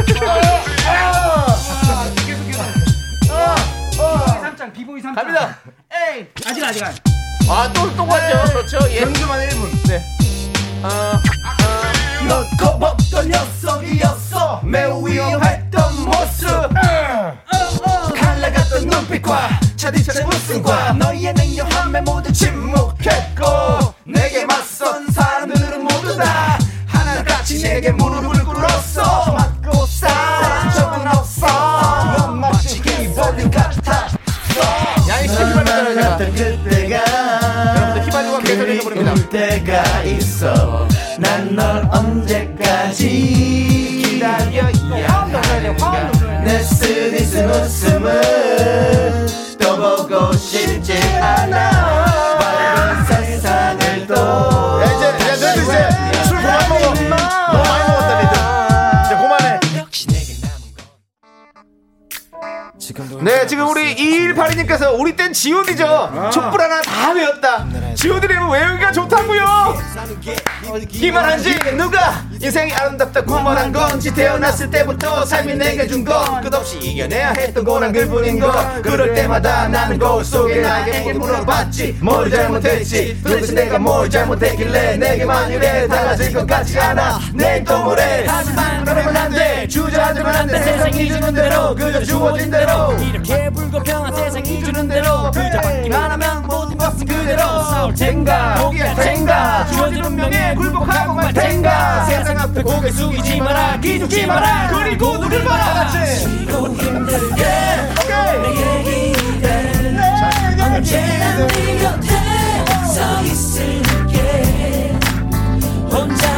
B: 아, 아.
E: 삼장 비보이 삼장
B: 갑니다.
E: 에이 아직 아직 아직
B: 아, 또, 또 가죠. 그렇죠. 예. 경주만 1분. 네. 아,
G: 너 겁없던 녀석이었어 매우 위험했던 모습 칼라같던 눈빛과 차디차디 웃음과 너의 냉정함에 모두 침묵했고 내게 맞선 사람들은 모두 다 하나같이 내게 무릎을 꿇었어. 맞고 싸운 적은 없어. 넌 마치 기벌린 같아.
B: 야이 제가.
G: 그때가
B: 여러분들 휘발유가 개설해서 부릅니다.
G: 때가 있어. 난 널 언제까지 기다려 내 쓰디쓴 웃음을 싶지
B: 네, 지금 우리 2182님께서 우리 땐 지오디죠. 촛불 하나 다 외웠다. 지오디는 외우기가 좋다고요. 기만한지 누가 인생이 아름답다 구만한 건지 태어났을 때부터 삶이 내게 준 건 끝없이 이겨내야 했던 고난 그뿐인 것 그럴 때마다 나는 거울 속에 나에게 물어봤지. 뭘 잘못했지? 도대체 내가 뭘 잘못했길래 내게만 이래 달라질 것 같지 않아. 내일 또 모레 하지만 안돼
G: 세상이 주는 대로 그저 주어진 대로. 이렇게 불공평한 세상이 주는 대로. 그저 받기만 하면 모든 것은 그대로. 싸울 텐가 포기할 텐가. 주어지는 명예 굴복하고 말 텐가. 세상 앞에 고개 숙이지 마라 기죽지 마라. 그리고 누굴 봐라. 쉬고 힘들게 내게 기대는 언제나 네 곁에 서 있을게. 혼자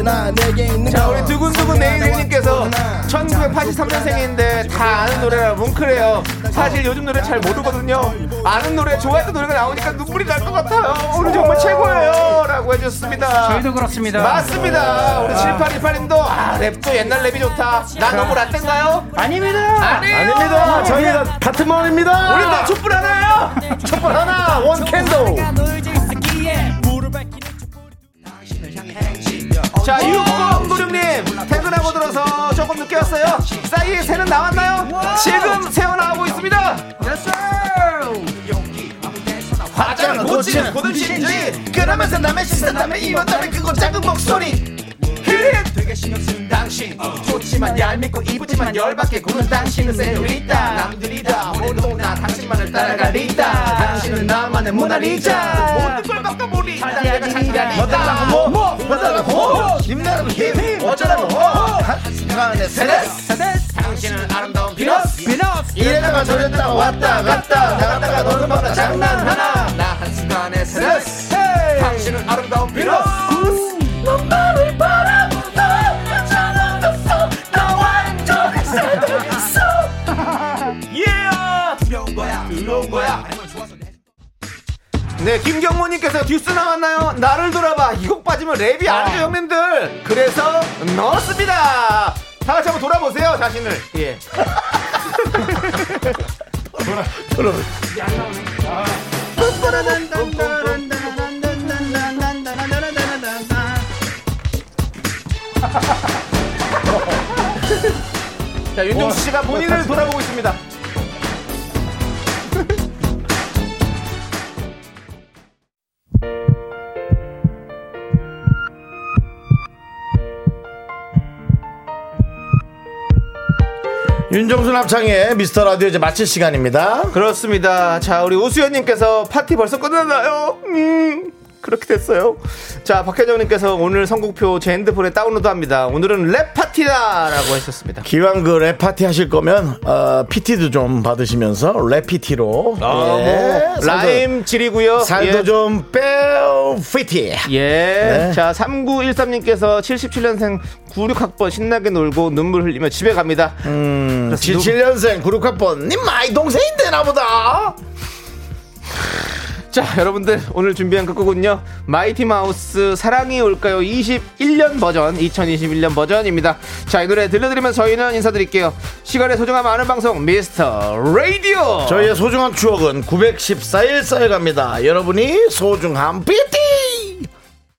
G: 않아
F: 내게 있는
B: 자, 우리 두근두근 네일님께서 1983년생인데 다 아는 노래라 뭉클해요. 사실 요즘 노래 잘 모르거든요. 아는 노래, 좋아했던 노래가 나오니까 눈물이 날 것 같아요. 오늘 정말 최고예요. 라고 해주셨습니다.
E: 저희도 그렇습니다.
B: 맞습니다. 우리 7828님도 아, 랩도 옛날 랩이 좋다. 나 너무 라떼인가요?
E: 아닙니다.
B: 아니에요.
A: 아닙니다. 저희가 같은 마음입니다.
B: 우린 다 촛불 하나예요.
A: 촛불 하나, 원 캔도.
B: 자, 6096님, 퇴근하고 들어서 조금 늦게 왔어요. 싸이의 새는 나왔나요? 지금 새어 나오고 있습니다. 화장을 고치는 고든신지 그러면서 남의 시선 남의 이원남의 그거 작은 목소리 히릿 당신. 좋지만 얄밉고 이쁘지만 열받게 구는 당신은 세뇨리따 남들이 다. 오늘도 나 당신만을 따라가리다 당신은 나만의 모나리자. 모든 걸 바꿔보리 다. 내가 장난이다 뭐 달라고 뭐, 뭐, 뭐 달라고 뭐, 힘내라고 힘, 어쩌라고 뭐, 한순간에 세레스 당신은 아름다운 비너스. 이래다가 저랬다가 왔다 갔다. 나갔다가 너는 마다 장난 하나. 나 한순간에 세레스 당신은 아름다운 네, 김경모님께서 듀스 나왔나요? 나를 돌아봐. 이곡 빠지면 랩이 아니죠, 형님들. 그래서 넣었습니다. 다 같이 한번 돌아보세요, 자신을. 예. 자, 윤정수 씨가 본인을 돌아보고 있습니다.
A: 윤정수 남창희의 미스터 라디오 이제 마칠 시간입니다.
B: 그렇습니다. 자, 우리 오수연님께서 파티 벌써 끝났나요? 음, 그렇게 됐어요. 자, 박혜정님께서 오늘 선곡표 제 핸드폰에 다운로드 합니다. 오늘은 랩 파티다라고 하셨습니다.
A: 기왕 그 랩 파티 하실 거면 어, PT도 좀 받으시면서 랩 PT로
B: 아, 뭐, 라임 질이고요.
A: 살도
B: 예.
A: 좀 빼오 피티.
B: 예.
A: 네.
B: 자, 3913님께서 77년생 96학번 신나게 놀고 눈물 흘리며 집에 갑니다.
A: 음,
B: 그래서
A: 77년생 96학번 님 마이 동생인데 나보다.
B: 자, 여러분들 오늘 준비한 끝곡은요. 마이티 마우스 사랑이 올까요? 21년 버전, 2021년 버전입니다. 자, 이 노래 들려드리면서 저희는 인사드릴게요. 시간의 소중함 아는 방송 미스터 라디오.
A: 저희의 소중한 추억은 914일 쌓여갑니다. 여러분이 소중한 빛.